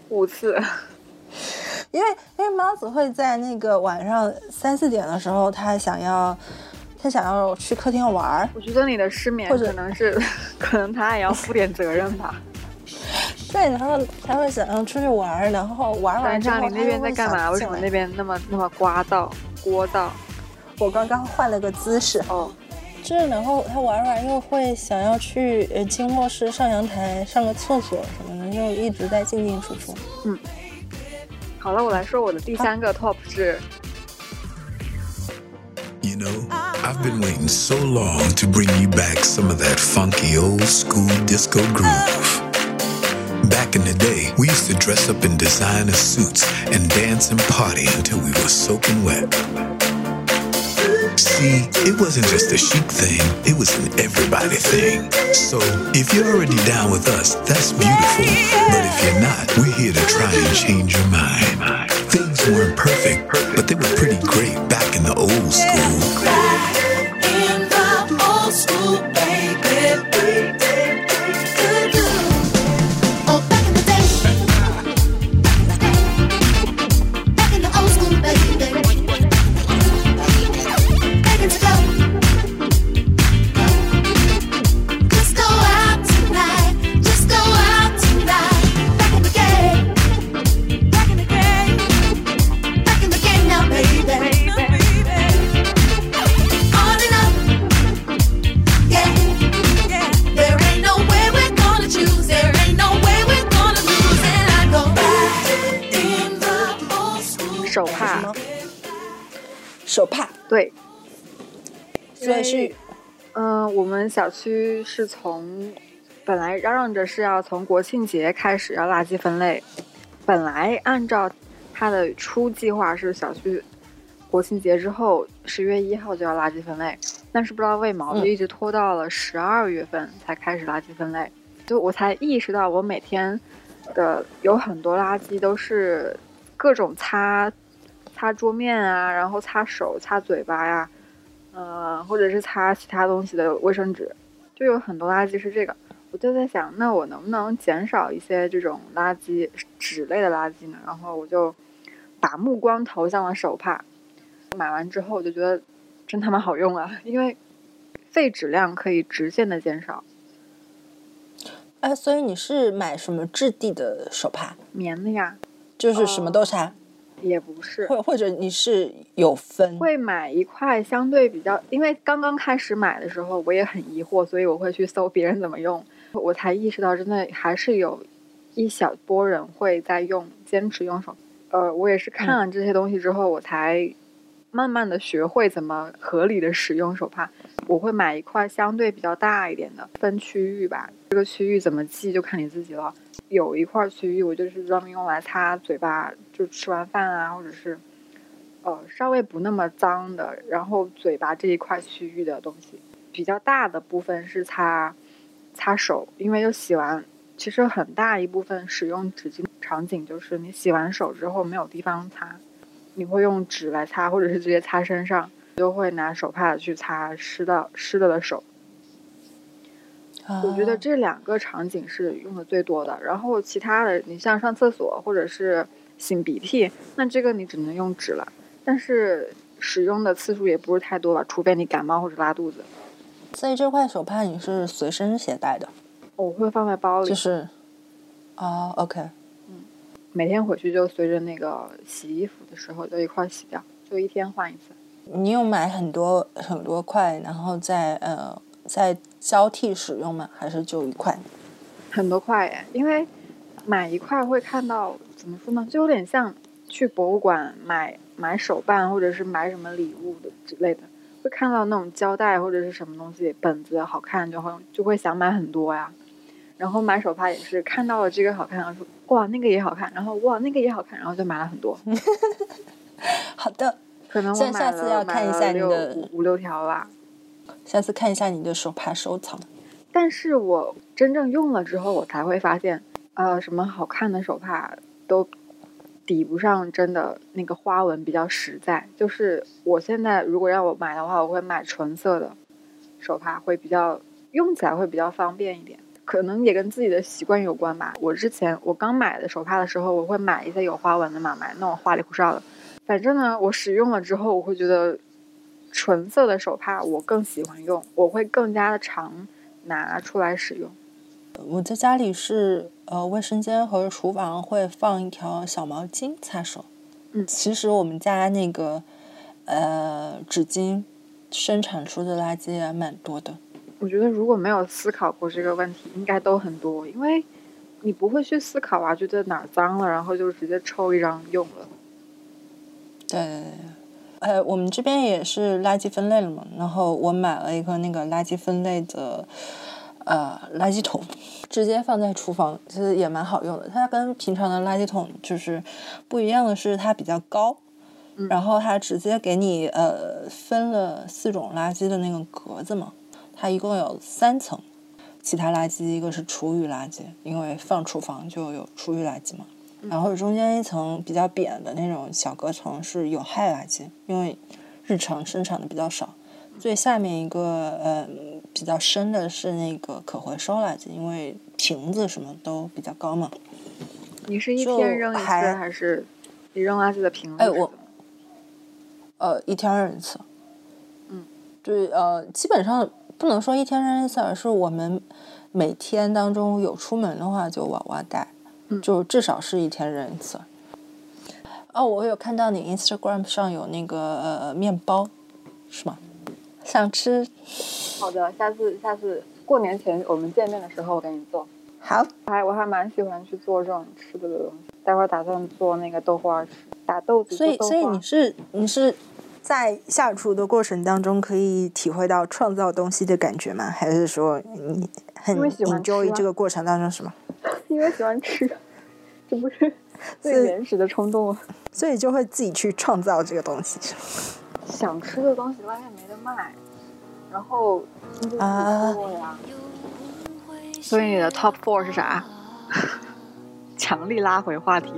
五次，因为因为猫子会在那个晚上三四点的时候，它想要它想要去客厅玩儿，我觉得你的失眠可能是，可能他也要负点责任吧。[LAUGHS] 对，然后它会想要出去玩儿，然后玩完之后你那边在干嘛？为什么那边？那么那么刮到、聒到？我刚刚换了个姿势，哦，就是然后他玩完又会想要去呃进卧室、上阳台上个厕所什么的，就一直在进进出出。好了，我来说我的第三个 top 是 You know, I've been waiting so long to bring you back some of that funky old school disco groove. Back in the day, we used to dress up in designer suits and dance and party until we were soaking wet. See, it wasn't just a chic thing, it was an everybody thing. So, if you're already down with us, that's beautiful. But if you're not, we're here to try and change your mind. Things weren't perfect, but they were pretty great back in the old school. in the old school, 对，所以是嗯、我们小区是从本来嚷嚷着是要从国庆节开始要垃圾分类，本来按照它的初计划是小区国庆节之后十月一号就要垃圾分类，但是不知道为毛就一直拖到了十二月份才开始垃圾分类，就我才意识到我每天的有很多垃圾都是各种擦擦桌面啊，然后擦手、擦嘴巴呀，呃，或者是擦其他东西的卫生纸，就有很多垃圾是这个。我就在想，那我能不能减少一些这种垃圾纸类的垃圾呢？然后我就把目光投向了手帕。买完之后，我就觉得真他妈好用啊，[LAUGHS] 因为废纸量可以直线的减少。哎，所以你是买什么质地的手帕？棉的呀，就是什么都擦，也不是，或或者你是有分？会买一块相对比较，因为刚刚开始买的时候我也很疑惑，所以我会去搜别人怎么用，我才意识到真的还是有一小波人会在用，坚持用手。呃，我也是看了这些东西之后，我才慢慢的学会怎么合理的使用手帕。我会买一块相对比较大一点的，分区域吧，这个区域怎么记就看你自己了。有一块区域我就是专门用来擦嘴巴，就吃完饭啊，或者是呃稍微不那么脏的，然后嘴巴这一块区域的东西。比较大的部分是擦擦手，因为就洗完，其实很大一部分使用纸巾场景就是你洗完手之后没有地方擦，你会用纸来擦，或者是直接擦身上，就会拿手帕去擦湿的湿了的手。我觉得这两个场景是用的最多的，然后其他的你像上厕所或者是擤鼻涕，那这个你只能用纸了，但是使用的次数也不是太多吧，除非你感冒或者拉肚子，所以这块手帕你是随身携带的，我会放在包里，就是，哦，OK，每天回去就随着那个洗衣服的时候就一块洗掉，就一天换一次。你有买很多很多块，然后再呃再交替使用吗？还是就一块？很多块耶，因为买一块会看到怎么说呢，就有点像去博物馆买买手办或者是买什么礼物的之类的，会看到那种胶带或者是什么东西本子好看，就会就会想买很多呀。然后买手帕也是看到了这个好看，然后说哇那个也好看，然后哇那个也好看，然后就买了很多。[LAUGHS] 好的，可能我买下下次了要看一下你的五五六条吧。下次看一下你的手帕收藏。但是我真正用了之后，我才会发现，呃，什么好看的手帕都抵不上真的那个花纹比较实在。就是我现在如果让我买的话，我会买纯色的，手帕会比较用起来会比较方便一点。可能也跟自己的习惯有关吧。我之前我刚买的手帕的时候，我会买一些有花纹的嘛，买那种花里胡哨的。反正呢，我使用了之后，我会觉得纯色的手帕我更喜欢用，我会更加的常拿出来使用。我在家里是呃，卫生间和厨房会放一条小毛巾擦手。嗯其实我们家那个呃纸巾生产出的垃圾也蛮多的。我觉得如果没有思考过这个问题，应该都很多，因为你不会去思考啊，觉得哪儿脏了，然后就直接抽一张用了。对对对，呃，我们这边也是垃圾分类了嘛，然后我买了一个那个垃圾分类的呃垃圾桶，直接放在厨房，其实也蛮好用的。它跟平常的垃圾桶就是不一样的是，它比较高，嗯然后它直接给你呃分了四种垃圾的那个格子嘛，它一共有三层。其他垃圾一个是厨余垃圾，因为放厨房就有厨余垃圾嘛。然后中间一层比较扁的那种小隔层是有害垃圾，因为日常生产的比较少。最下面一个呃比较深的是那个可回收垃圾，因为瓶子什么都比较高嘛。你是一天扔一次，还还是你扔垃圾的瓶子哎我呃，一天扔一次。嗯，对，呃，基本上不能说一天扔一次，而是我们每天当中有出门的话就往外带，嗯就至少是一天扔一次。哦，我有看到你 Instagram 上有那个呃面包，是吗？想吃？好的，下次下次过年前我们见面的时候我给你做。好，还我还蛮喜欢去做这种吃的的东西，待会儿打算做那个豆花儿吃，打豆子所以所以做豆花你是你是在下厨的过程当中，可以体会到创造东西的感觉吗？还是说你很 enjoy 啊这个过程当中是吗？因为喜欢吃，这不是最原始的冲动吗？所以就会自己去创造这个东西。想吃的东西外面没得卖，然后你就自啊己做呀。所以你的 top four 是啥？[LAUGHS] 强力拉回话题。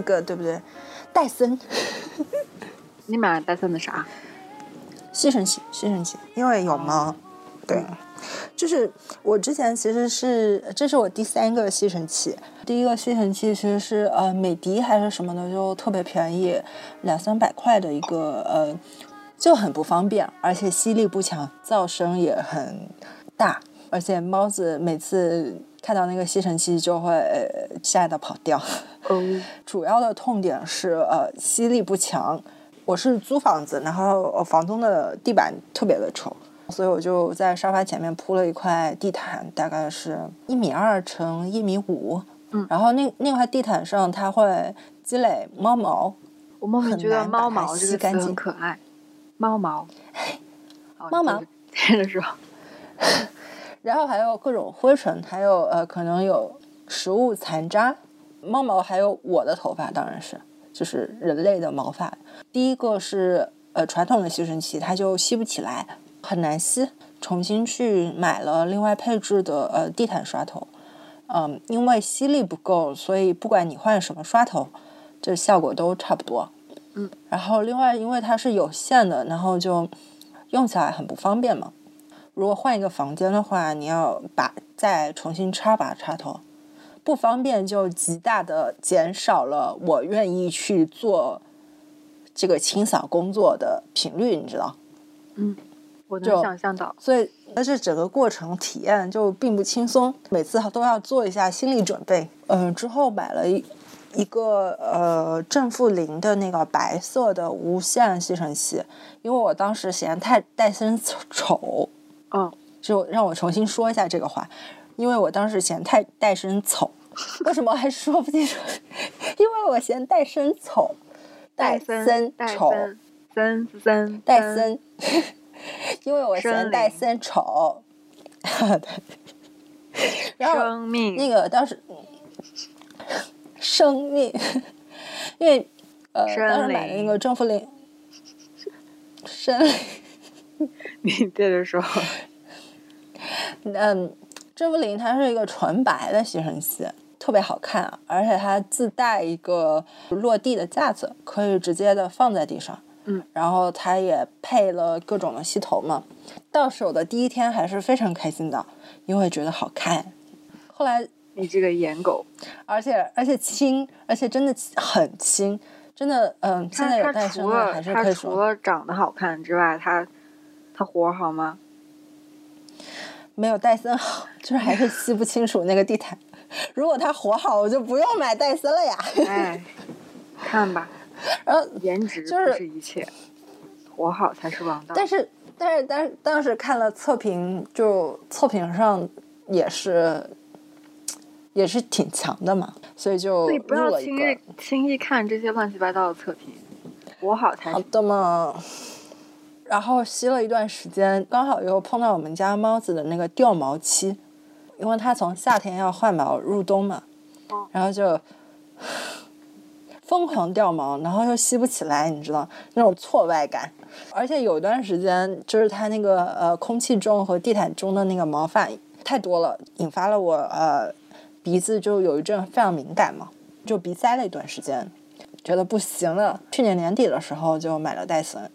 四个对不对？戴森，[LAUGHS] 你买了戴森的啥？吸尘器，吸尘器。因为有猫。对，就是我之前其实是，这是我第三个吸尘器。第一个吸尘器其实是呃美的还是什么的，就特别便宜，两三百块的一个呃，就很不方便，而且吸力不强，噪声也很大，而且猫子每次看到那个吸尘器就会、呃、吓得跑掉。嗯，[LAUGHS] 主要的痛点是呃吸力不强。我是租房子，然后呃房东的地板特别的臭，所以我就在沙发前面铺了一块地毯，大概是一米二乘一米五。嗯然后那那块地毯上它会积累猫毛，我莫名很觉得猫毛这个词吸干净很可爱。猫毛，[LAUGHS] 哦猫毛，接着说。[LAUGHS] 然后还有各种灰尘，还有呃可能有食物残渣，猫毛还有我的头发，当然是就是人类的毛发。第一个是呃传统的吸尘器，它就吸不起来，很难吸。重新去买了另外配置的呃地毯刷头，嗯，因为吸力不够，所以不管你换什么刷头，这效果都差不多。嗯，然后另外因为它是有线的，然后就用起来很不方便嘛。如果换一个房间的话，你要把再重新插把插头，不方便就极大的减少了我愿意去做这个清扫工作的频率，你知道？嗯我能就想象到，所以，但是整个过程体验就并不轻松，每次都要做一下心理准备。嗯、之后买了一一个呃正负零的那个白色的无线吸尘器，因为我当时嫌太戴森丑，嗯，就让我重新说一下这个话，因为我当时嫌太戴森丑。[LAUGHS] 为什么还说不清楚？[LAUGHS] 因为我嫌戴森丑，戴森丑，森森森戴森，[LAUGHS] 因为我嫌戴森丑。然后生命。那个当时生命，因为呃当时买的那个正负零森林，[LAUGHS] 你接着说，[LAUGHS] 嗯，这不灵它是一个纯白的吸尘器，特别好看啊，而且它自带一个落地的架子，可以直接的放在地上。嗯，然后它也配了各种的吸头嘛。到手的第一天还是非常开心的，因为觉得好看。后来你这个颜狗，而且而且轻，而且真的很轻，真的，嗯，现在有它戴森的它除了还是可以它除了长得好看之外，它它活好吗？没有戴森好，就是还是吸不清楚那个地毯。如果它活好，我就不用买戴森了呀。哎，看吧，然后，颜值就是一切，活好才是王道。但是但是但是当时看了测评，就测评上也是也是挺强的嘛，所以就所以不要轻易。轻易看这些乱七八糟的测评，活好才是。好的嘛。然后吸了一段时间，刚好又碰到我们家猫子的那个掉毛期，因为它从夏天要换毛入冬嘛，然后就 [SIGHS] 疯狂掉毛，然后又吸不起来，你知道那种挫败感。而且有一段时间，就是它那个呃空气中和地毯中的那个毛发太多了，引发了我呃鼻子就有一阵非常敏感嘛，就鼻塞了一段时间。觉得不行了。去年年底的时候就买了戴森，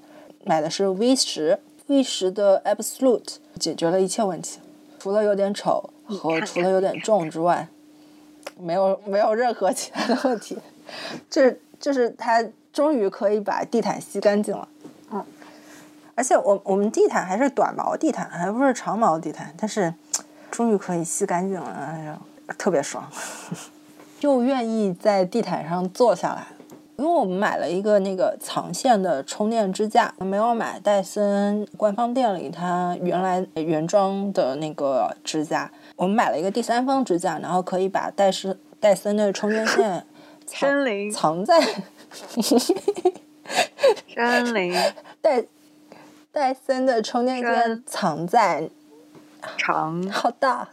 买的是 V 十，V 十的 Absolute 解决了一切问题，除了有点丑和除了有点重之外，没有没有任何其他的问题。这就是它终于可以把地毯吸干净了。嗯，而且我我们地毯还是短毛地毯，还不是长毛地毯，但是终于可以吸干净了，哎呀，特别爽。[LAUGHS] 又愿意在地毯上坐下来，因为我们买了一个那个藏线的充电支架，没有买戴森官方店里它原来原装的那个支架。我们买了一个第三方支架，然后可以把戴森戴森的充电线藏 [LAUGHS] 森林。藏在森林。[LAUGHS] 戴戴森的充电线藏在长。[LAUGHS] 好大，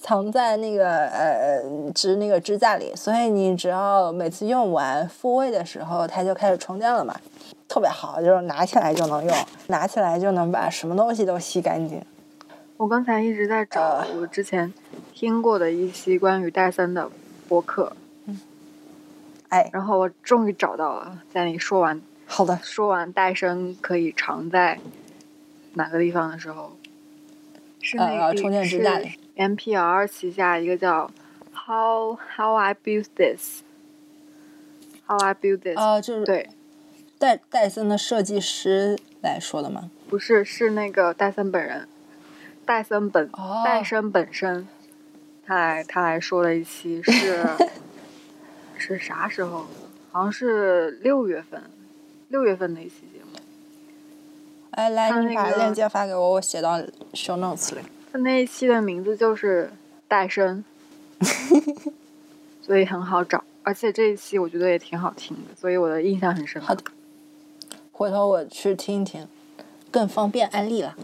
藏在那个呃支那个支架里，所以你只要每次用完复位的时候，它就开始充电了嘛，特别好，就是拿起来就能用，拿起来就能把什么东西都吸干净。我刚才一直在找呃我之前听过的一期关于戴森的播客，嗯哎，然后我终于找到了。在你说完好的，说完戴森可以藏在哪个地方的时候，是那个呃充电支架里。NPR 旗下一个叫 How How I Built This。How I Built This，、啊、就是对，戴戴森的设计师来说的吗？不是是那个戴森本人，戴森本、哦戴森本身，他来他来说了一期是 [LAUGHS] 是啥时候？好像是六月份，六月份的一期节目。哎，来，那个你把链接发给我，我写到 show notes 里。他那一期的名字就是戴森，[LAUGHS] 所以很好找。而且这一期我觉得也挺好听的，所以我的印象很深刻。好的回头我去听一听，更方便安利了。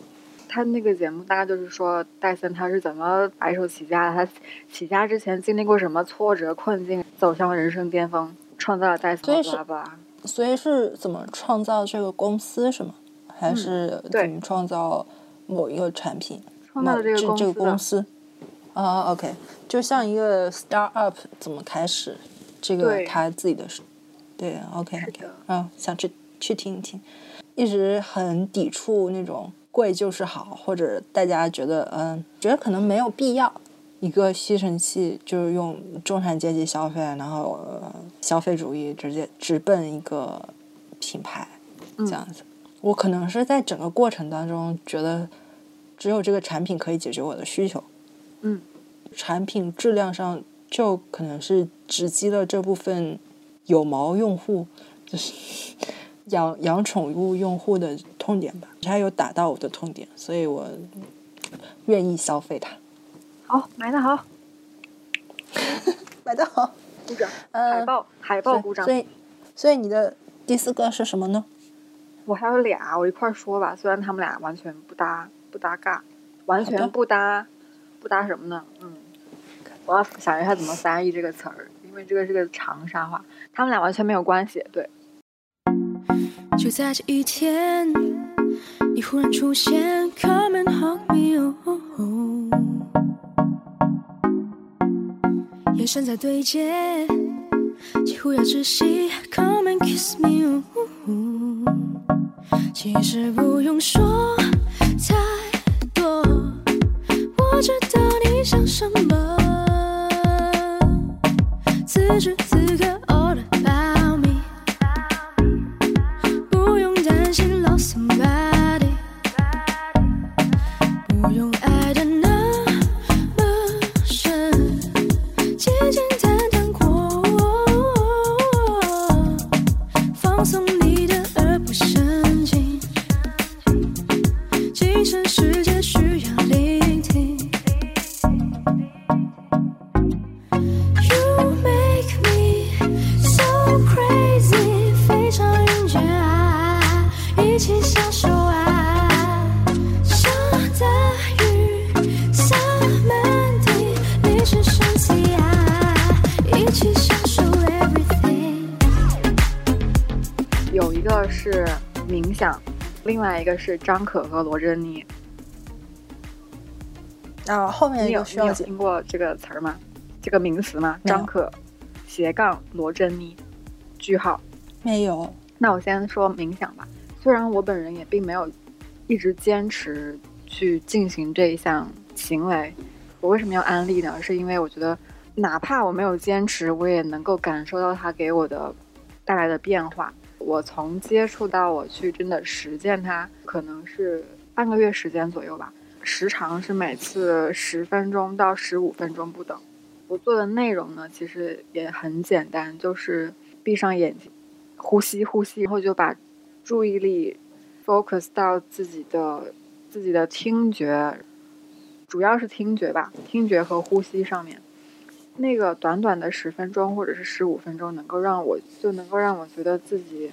他那个节目大概就是说戴森他是怎么白手起家的，他起家之前经历过什么挫折困境，走向人生巅峰，创造了戴森所以是巴拉巴拉。所以是怎么创造这个公司是吗？还是怎么创造某一个产品？创造了这个某这个公司啊，OK，就像一个 start up 怎么开始，这个他自己的事，对，OK 是 OK，的。嗯，想去去听一听，一直很抵触那种贵就是好，或者大家觉得嗯，觉得可能没有必要，一个吸尘器就是用中产阶级消费，然后、呃、消费主义直接直奔一个品牌，这样子。我可能是在整个过程当中觉得，只有这个产品可以解决我的需求。嗯，产品质量上就可能是直击了这部分有毛用户，就是 [LAUGHS] 养养宠物用户的痛点吧。它有打到我的痛点，所以我愿意消费它。好，买的好，[LAUGHS] 买的好，鼓掌。呃海报，海报鼓掌所。以，所以你的第四个是什么呢？我还有俩，我一块儿说吧。虽然他们俩完全不搭，不搭嘎，完全不搭，不搭什么呢？嗯，我要想一下怎么翻译这个词儿，因为这个是个长沙话，他们俩完全没有关系。对，就在这一天，你忽然出现，Come and hug me，哦，眼神在对接，几乎要窒息，Come and kiss me，哦，其实不用说什么，此时一个是张可和罗珍妮。啊，后面你有需要解听过这个词儿吗？这个名词吗？张可斜杠罗珍妮，句号。没有？那我先说冥想吧。虽然我本人也并没有一直坚持去进行这一项行为，我为什么要安利呢？是因为我觉得，哪怕我没有坚持，我也能够感受到它给我的带来的变化。我从接触到我去真的实践它，可能是半个月时间左右吧，时长是每次十分钟到十五分钟不等。我做的内容呢，其实也很简单，就是闭上眼睛，呼吸呼吸，然后就把注意力 focus 到自己的自己的听觉，主要是听觉吧，听觉和呼吸上面。那个短短的十分钟或者是十五分钟，能够让我就能够让我觉得自己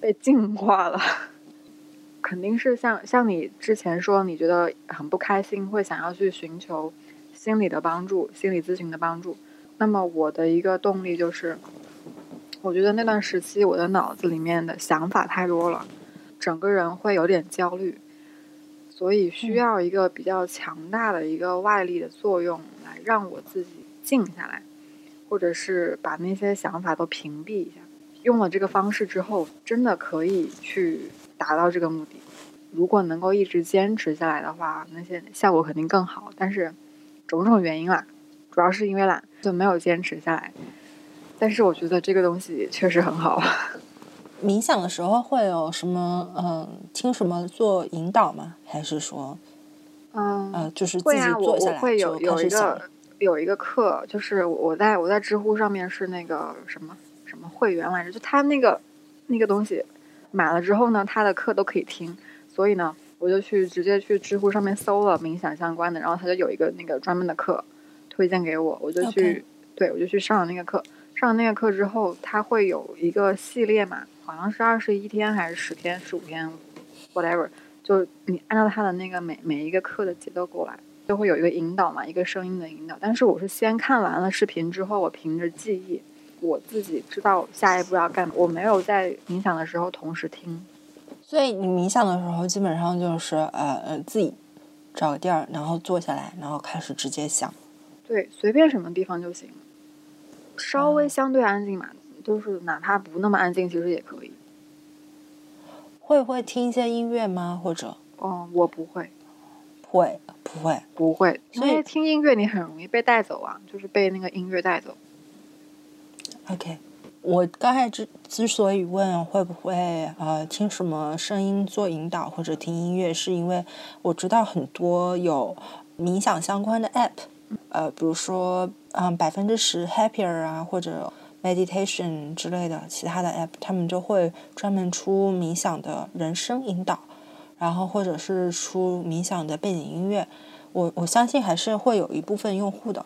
被净化了。肯定是像像你之前说，你觉得很不开心，会想要去寻求心理的帮助、心理咨询的帮助。那么我的一个动力就是，我觉得那段时期我的脑子里面的想法太多了，整个人会有点焦虑，所以需要一个比较强大的一个外力的作用来让我自己静下来，或者是把那些想法都屏蔽一下。用了这个方式之后，真的可以去达到这个目的。如果能够一直坚持下来的话，那些效果肯定更好。但是种种原因啦，主要是因为懒，就没有坚持下来。但是我觉得这个东西确实很好。冥想的时候会有什么嗯，听什么做引导吗？还是说嗯，呃，就是自己会啊，我坐下来我会有有一个有一个课，就是我在我在知乎上面是那个什么什么会员来着，就他那个那个东西买了之后呢，他的课都可以听，所以呢，我就去直接去知乎上面搜了冥想相关的，然后他就有一个那个专门的课推荐给我，我就去对我就去上了那个课。上了那个课之后，他会有一个系列嘛，好像是二十一天还是十天、十五天，whatever，就你按照他的那个每每一个课的节奏过来，就会有一个引导嘛，一个声音的引导。但是我是先看完了视频之后，我凭着记忆，我自己知道下一步要干嘛，我没有在冥想的时候同时听。所以你冥想的时候，基本上就是呃呃自己找个地儿，然后坐下来，然后开始直接想。对，随便什么地方就行，稍微相对安静嘛，就是哪怕不那么安静，其实也可以。会不会听一些音乐吗？或者嗯，我不会，会不会？不会，因所以为听音乐你很容易被带走啊，就是被那个音乐带走。OK，我刚才之之所以问会不会呃听什么声音做引导或者听音乐，是因为我知道很多有冥想相关的 App，呃，比如说嗯百分之十 Happier 啊或者 Meditation 之类的其他的 App，他们就会专门出冥想的人声引导，然后或者是出冥想的背景音乐。我我相信还是会有一部分用户的，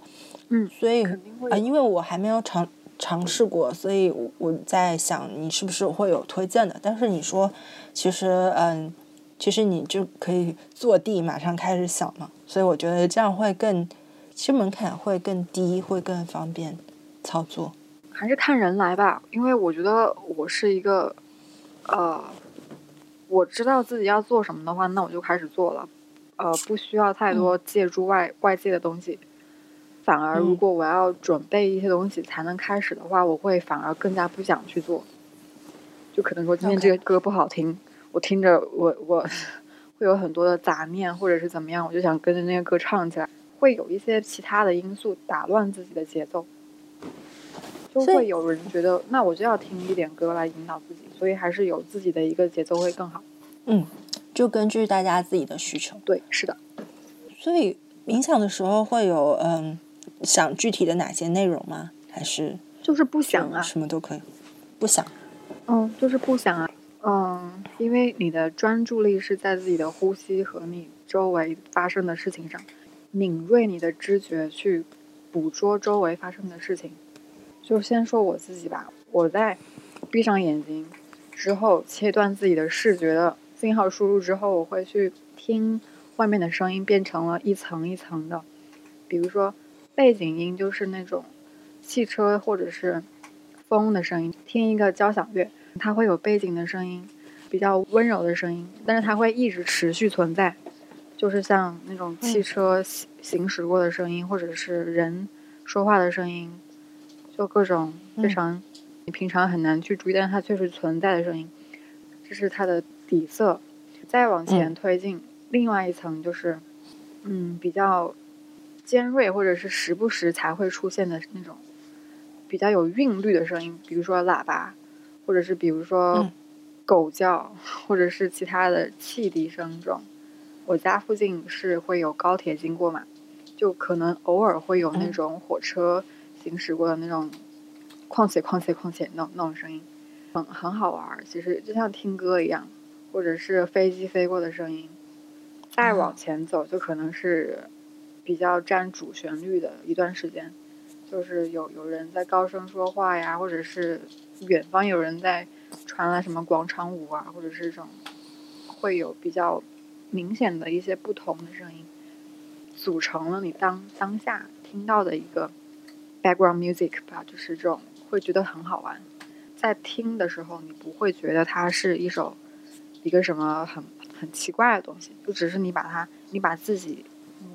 嗯，所以啊、因为我还没有尝尝试过，所以我我在想你是不是会有推荐的。但是你说，其实嗯，其实你就可以坐地马上开始想嘛，所以我觉得这样会更，其实门槛会更低，会更方便操作。还是看人来吧，因为我觉得我是一个，呃，我知道自己要做什么的话，那我就开始做了，呃，不需要太多借助外、外界的东西。反而，如嗯果我要准备一些东西才能开始的话，我会反而更加不想去做。就可能说今天这个歌不好听我听着我我 [LAUGHS] 会有很多的杂念，或者是怎么样，我就想跟着那个歌唱起来，会有一些其他的因素打乱自己的节奏。就会有人觉得，那我就要听一点歌来引导自己，所以还是有自己的一个节奏会更好。嗯，就根据大家自己的需求。对，是的，所以冥想的时候会有嗯想具体的哪些内容吗？还是就是不想啊，什么都可以？不想。嗯，就是不想啊，嗯，因为你的专注力是在自己的呼吸和你周围发生的事情上，敏锐你的知觉去捕捉周围发生的事情。就先说我自己吧，我在闭上眼睛之后，切断自己的视觉的信号输入之后，我会去听外面的声音变成了一层一层的，比如说背景音就是那种汽车或者是风的声音，听一个交响乐，它会有背景的声音，比较温柔的声音，但是它会一直持续存在，就是像那种汽车行行驶过的声音，或者是人说话的声音，就各种非嗯常你平常很难去注意，但是它确实存在的声音，这是它的底色。再往前嗯推进，另外一层就是，嗯，比较尖锐或者是时不时才会出现的那种比较有韵律的声音，比如说喇叭，或者是比如说嗯狗叫，或者是其他的汽笛声这种。我家附近是会有高铁经过嘛，就可能偶尔会有那嗯种火车行驶过的那种哐切哐切哐切那那种声音，很很好玩。其实就像听歌一样，或者是飞机飞过的声音。再往前走，就可能是比较占主旋律的一段时间，就是有有人在高声说话呀，或者是远方有人在传来什么广场舞啊，或者是这种会有比较明显的一些不同的声音，组成了你当当下听到的一个 background music 吧，就是这种会觉得很好玩。在听的时候，你不会觉得它是一首一个什么很很奇怪的东西，就只是你把它，你把自己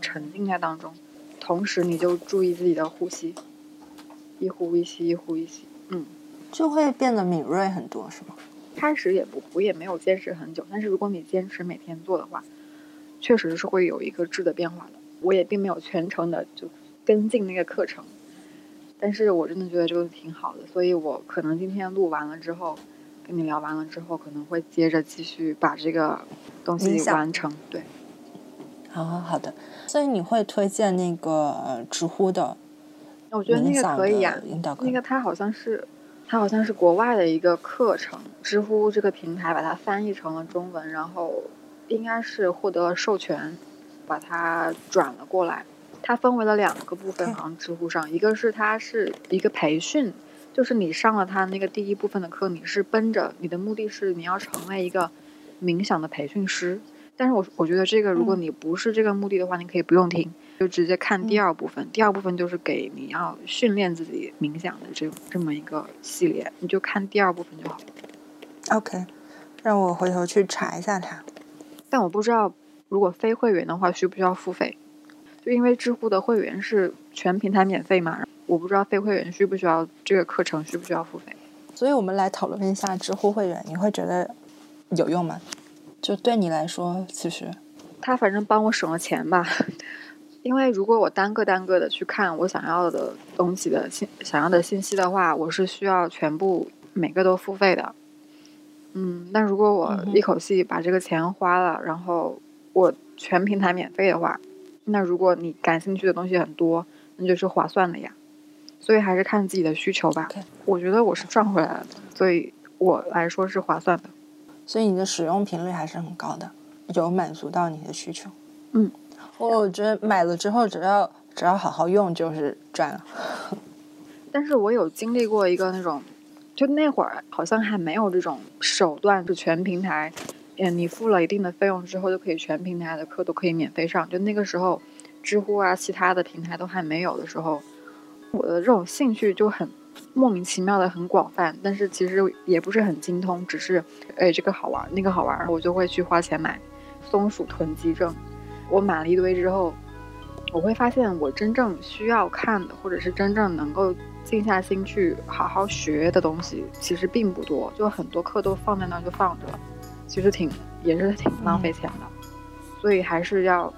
沉浸在当中，同时你就注意自己的呼吸，一呼一吸，一呼一吸。嗯，就会变得敏锐很多，是吗？开始也不，我也没有坚持很久，但是如果你坚持每天做的话，确实是会有一个质的变化的。我也并没有全程的就跟进那个课程，但是我真的觉得这个挺好的，所以我可能今天录完了之后，跟你聊完了之后，可能会接着继续把这个东西完成。对，好好的，所以你会推荐那个呃知乎的我觉得那个可以呀、那个它好像是，它好像是国外的一个课程，知乎这个平台把它翻译成了中文，然后应该是获得了授权，把它转了过来。它分为了两个部分好像知乎上，一个是它是一个培训，就是你上了它那个第一部分的课，你是奔着你的目的是你要成为一个冥想的培训师。但是我我觉得这个，如果嗯你不是这个目的的话，你可以不用听，就直接看第嗯二部分。第二部分就是给你要训练自己冥想的这这么一个系列，你就看第二部分就好。OK，让我回头去查一下它。但我不知道，如果非会员的话，需不需要付费？就因为知乎的会员是全平台免费嘛，我不知道非会员需不需要这个课程需不需要付费。所以我们来讨论一下知乎会员，你会觉得有用吗？就对你来说，其实他反正帮我省了钱吧。[LAUGHS] 因为如果我单个单个的去看我想要的东西的信想要的信息的话，我是需要全部每个都付费的。嗯，那如果我一口气把这个钱花了，然后我全平台免费的话，那如果你感兴趣的东西很多，那就是划算的呀。所以还是看自己的需求吧。我觉得我是赚回来了的，所以我来说是划算的。所以你的使用频率还是很高的，有满足到你的需求。嗯我觉得买了之后，只要只要好好用，就是赚了。[LAUGHS] 但是我有经历过一个那种，就那会儿好像还没有这种手段，是全平台，嗯，你付了一定的费用之后，就可以全平台的课都可以免费上。就那个时候，知乎啊，其他的平台都还没有的时候，我的这种兴趣就很莫名其妙的很广泛，但是其实也不是很精通，只是哎这个好玩，那个好玩，我就会去花钱买松鼠囤积症。我买了一堆之后，我会发现我真正需要看的，或者是真正能够静下心去好好学的东西，其实并不多，就很多课都放在那儿就放着，其实挺也是挺浪费钱的，所以还是要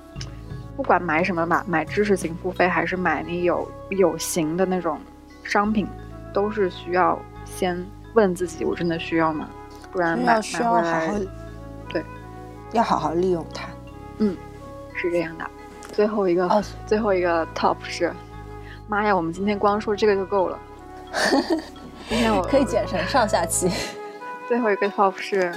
不管买什么吧，买知识型付费还是买你有有形的那种商品，都是需要先问自己，我真的需要吗？不然买买回来对，要好好利用它。嗯是这样的。最后一个，哦最后一个 top 是，妈呀，我们今天光说这个就够了。[LAUGHS] 今天我可以剪成上下期。最后一个 top 是，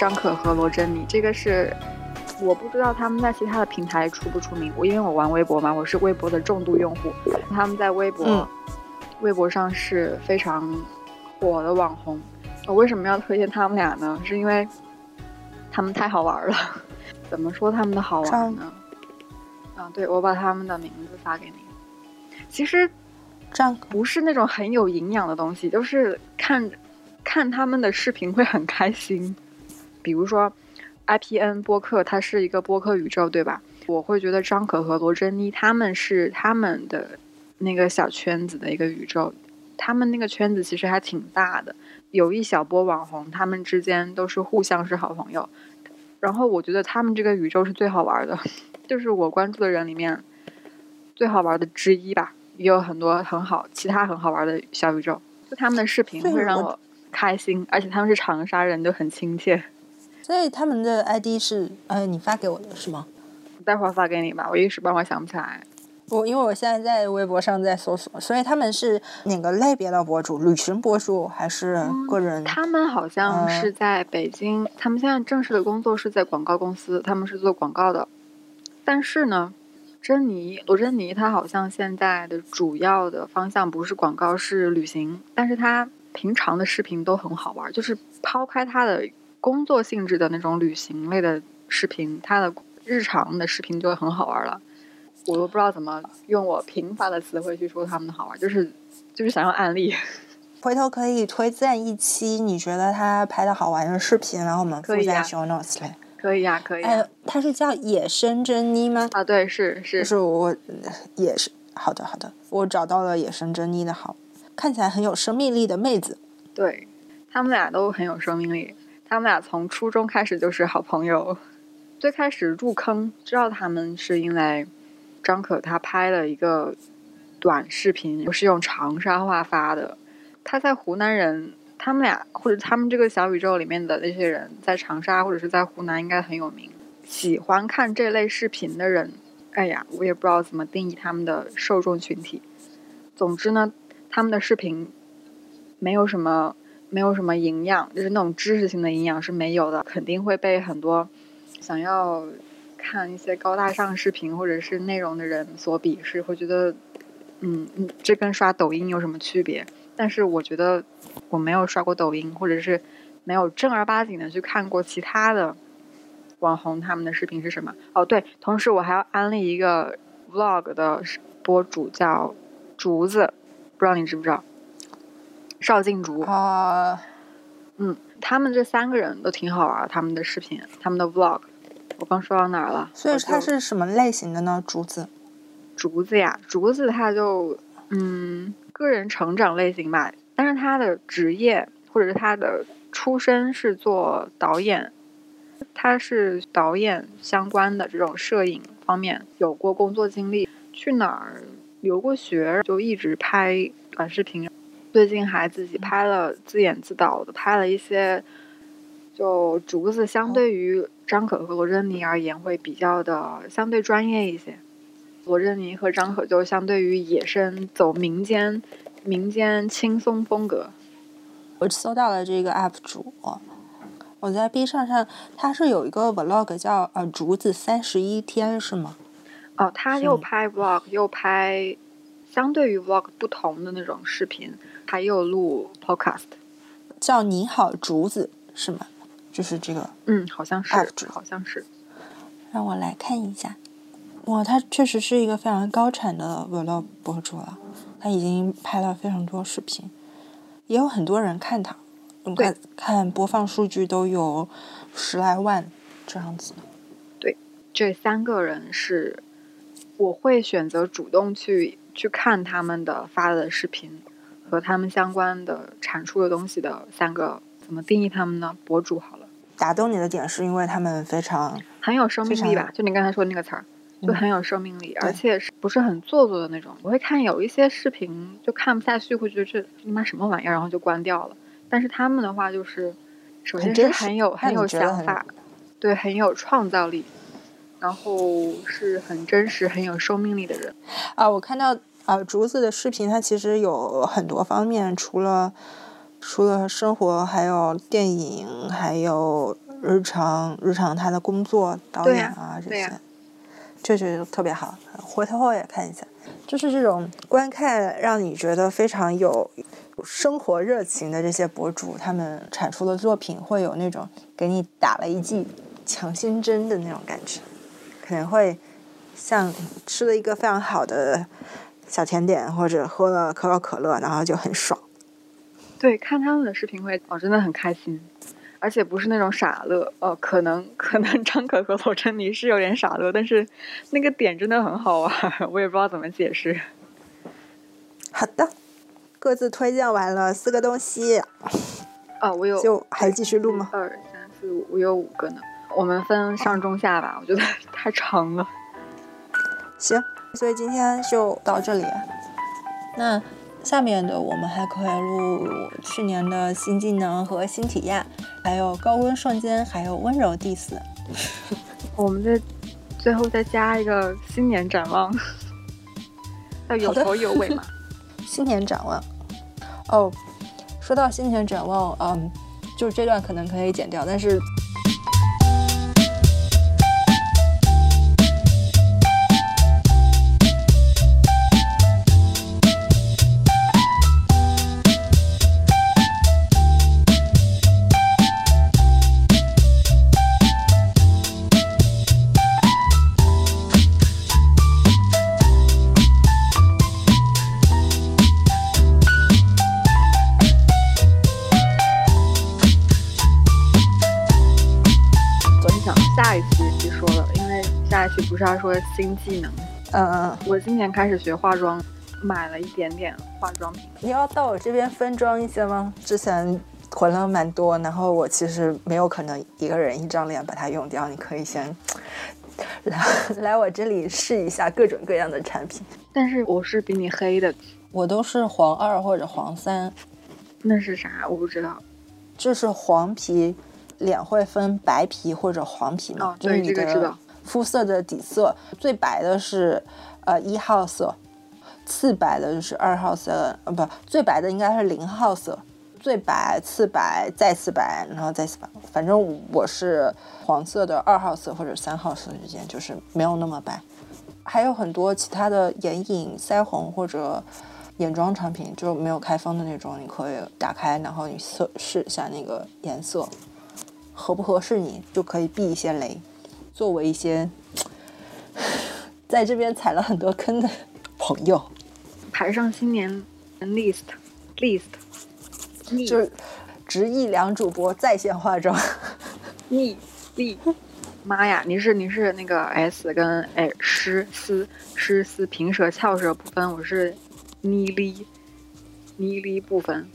张可和罗珍妮，这个是我不知道他们在其他的平台出不出名，我因为我玩微博嘛，我是微博的重度用户，他们在微博、嗯微博上是非常火的网红。我为什么要推荐他们俩呢？是因为他们太好玩了。[LAUGHS] 怎么说他们的好玩呢？啊，对，我把他们的名字发给你。其实这样不是那种很有营养的东西，就是看看他们的视频会很开心。比如说 IPN 播客，它是一个播客宇宙，对吧？我会觉得张可和罗珍妮他们是他们的那个小圈子的一个宇宙，他们那个圈子其实还挺大的，有一小波网红，他们之间都是互相是好朋友。然后我觉得他们这个宇宙是最好玩的，[LAUGHS] 就是我关注的人里面最好玩的之一吧。也有很多很好，其他很好玩的小宇宙，就他们的视频会让我开心，而且他们是长沙人，就很亲切。所以他们的 ID 是呃你发给我的是吗？待会儿发给你吧，我一时半会儿想不起来。我因为我现在在微博上在搜索，所以他们是哪个类别的博主？旅行博主还是个人？他们好像嗯是在北京，他们现在正式的工作是在广告公司，他们是做广告的。但是呢，珍妮罗珍妮她好像现在的主要的方向不是广告，是旅行。但是她平常的视频都很好玩，就是抛开她的工作性质的那种旅行类的视频，它的日常的视频就会很好玩了。我都不知道怎么用我贫乏的词汇去说他们的好玩，就是就是想要案例。[LAUGHS] 回头可以推荐一期你觉得他拍的好玩的视频，然后我们附在可以呀 show notes 里。可以呀、可以呀、哎，他是叫野生珍妮吗？啊，对，是是就是我呃也是好的好的，我找到了野生珍妮的好，看起来很有生命力的妹子。对，他们俩都很有生命力。他们俩从初中开始就是好朋友。最开始入坑知道他们是因为张可他拍了一个短视频，是用长沙话发的。他在湖南人，他们俩或者他们这个小宇宙里面的那些人，在长沙或者是在湖南应该很有名。喜欢看这类视频的人，哎呀，我也不知道怎么定义他们的受众群体。总之呢，他们的视频没有什么没有什么营养，就是那种知识性的营养是没有的，肯定会被很多想要看一些高大上视频或者是内容的人所鄙视，会觉得，嗯嗯，这跟刷抖音有什么区别？但是我觉得我没有刷过抖音，或者是没有正儿八经的去看过其他的网红他们的视频是什么。哦，对，同时我还要安利一个 vlog 的博主叫竹子，不知道你知不知道？邵静竹，啊、嗯，他们这三个人都挺好玩儿，他们的视频，他们的 vlog。我刚说到哪儿了？所以我就它是什么类型的呢？竹子竹子呀，竹子他就嗯个人成长类型吧，但是他的职业或者是他的出身是做导演，他是导演相关的这种摄影方面有过工作经历，去哪儿留过学，就一直拍短视频，最近还自己拍了自演自导的，拍了一些。就竹子相对于张可和罗振妮而言，会比较的相对专业一些。罗振妮和张可就相对于野生走民间民间轻松风格。我搜到了这个 UP 主，我在 B 站上，他是有一个 vlog 叫呃竹子三十一天是吗？哦，他又拍 vlog，又拍相对于 vlog 不同的那种视频，还有录 podcast。叫你好竹子是吗？就是这个，嗯，好像是好像是。让我来看一下。哇，他确实是一个非常高产的 vlog 博主了，他已经拍了非常多视频，也有很多人看他，我对看看播放数据都有十来万这样子。对这三个人是我会选择主动去去看他们的发的视频和他们相关的产出的东西的三个，怎么定义他们呢？博主好了，打动你的点是因为他们非常很有生命力吧？就你刚才说的那个词儿，就嗯很有生命力，而且是不是很做作的那种？我会看有一些视频就看不下去，会觉得这你妈什么玩意儿，然后就关掉了。但是他们的话就是，首先是很有很有想法，对，很有创造力，然后是很真实、很有生命力的人。啊，我看到啊竹子的视频，它其实有很多方面，除了除了生活，还有电影，还有日常日常他的工作导演啊这些，这就特别好，回头我也看一下。就是这种观看让你觉得非常有生活热情的这些博主，他们产出的作品会有那种给你打了一剂强心针的那种感觉，可能会像吃了一个非常好的小甜点，或者喝了可口可乐，然后就很爽。对，看他们的视频会哦，真的很开心，而且不是那种傻乐哦，可能 [LAUGHS] 可能张可和罗振妮是有点傻乐，但是那个点真的很好玩，[LAUGHS] 我也不知道怎么解释。好的，各自推荐完了四个东西，哦，我有就还继续录吗？二三四五，我有五个呢。我们分上中下吧，我觉得 [LAUGHS] 太长了。行，所以今天就到这里。那下面的我们还可以录去年的新技能和新体验，还有高温瞬间，还有温柔 diss。[LAUGHS] 我们再最后再加一个新年展望，[LAUGHS] 要有头有尾嘛。新年展望。哦，说到新年展望，嗯，就是这段可能可以剪掉，但是是要说新技能。嗯嗯，我今年开始学化妆，买了一点点化妆品。你要到我这边分装一些吗？之前囤了蛮多，然后我其实没有可能一个人一张脸把它用掉，你可以先来来我这里试一下各种各样的产品。但是我是比你黑的，我都是黄二或者黄三，那是啥？我不知道。就是黄皮脸会分白皮或者黄皮嘛，哦对就是你的这个知道肤色的底色，最白的是呃一号色，次白的就是二号色，呃不，最白的应该是零号色，最白、次白、再次白，然后再次白，反正我是黄色的二号色或者三号色之间，就是没有那么白。还有很多其他的眼影、腮红或者眼妆产品就没有开封的那种，你可以打开，然后你测试一下那个颜色合不合适你，就可以避一些雷。作为一些 [SIGHS] 在这边踩了很多坑的朋友，排上新年 list list，就是直译两主播在线化妆。[LAUGHS] 逆力。妈呀，你是你是那个 S 跟哎诗丝诗丝平舌翘舌不分，我是妮哩妮哩不分。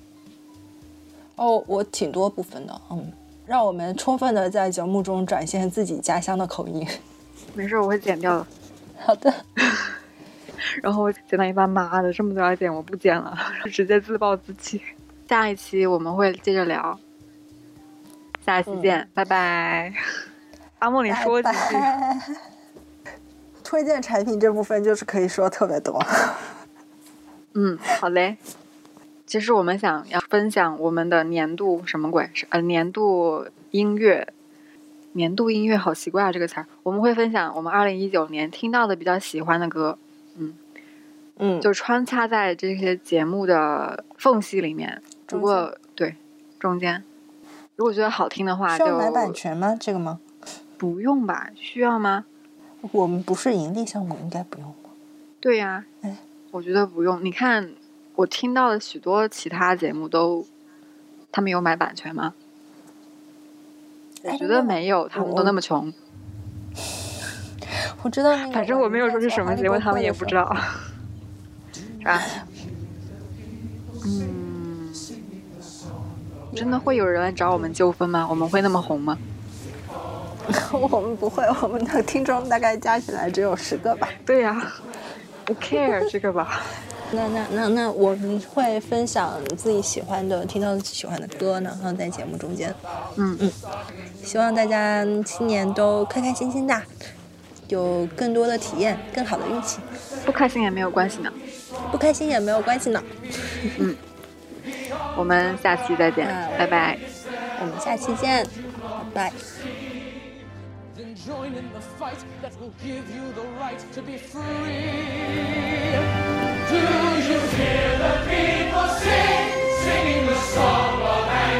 哦，我挺多部分的，嗯，让我们充分的在节目中展现自己家乡的口音。[LAUGHS] 没事，我会剪掉的。好的，[LAUGHS] 然后我剪到一半，妈的，这么多要剪，我不剪了，[LAUGHS] 直接自暴自弃。下一期我们会接着聊，下一期见，拜拜。阿莫，你说几句。推荐产品这部分就是可以说特别多。嗯，好嘞。其实我们想要分享我们的年度什么鬼？是呃年度音乐，年度音乐好奇怪啊这个词儿。我们会分享我们二零一九年听到的比较喜欢的歌，嗯嗯，就穿插在这些节目的缝隙里面。如果对中间，如果觉得好听的话，就需要买版权吗？这个吗？不用吧？需要吗？我们不是盈利项目，应该不用吧？对呀、哎我觉得不用。你看，我听到的许多其他节目都，他们有买版权吗？我觉得没有，他们都那么穷。我知道那个，反正我没有说是什么节目，他们也不知。道，[LAUGHS] 是吧？嗯，真的会有人来找我们纠纷吗？我们会那么红吗？[LAUGHS] 我们不会，我们的听众大概加起来只有十个吧。对呀、不 care 这个吧。那那那那我们会分享自己喜欢的、听到喜欢的歌，然后在节目中间，嗯嗯，希望大家新年都开开心心的，有更多的体验，更好的运气。不开心也没有关系呢。不开心也没有关系呢。嗯我们下期再见，嗯拜拜。我们下期见，拜拜。Then join in the fight that will give you the right to be free. do you hear the people sing, singing the song oh, of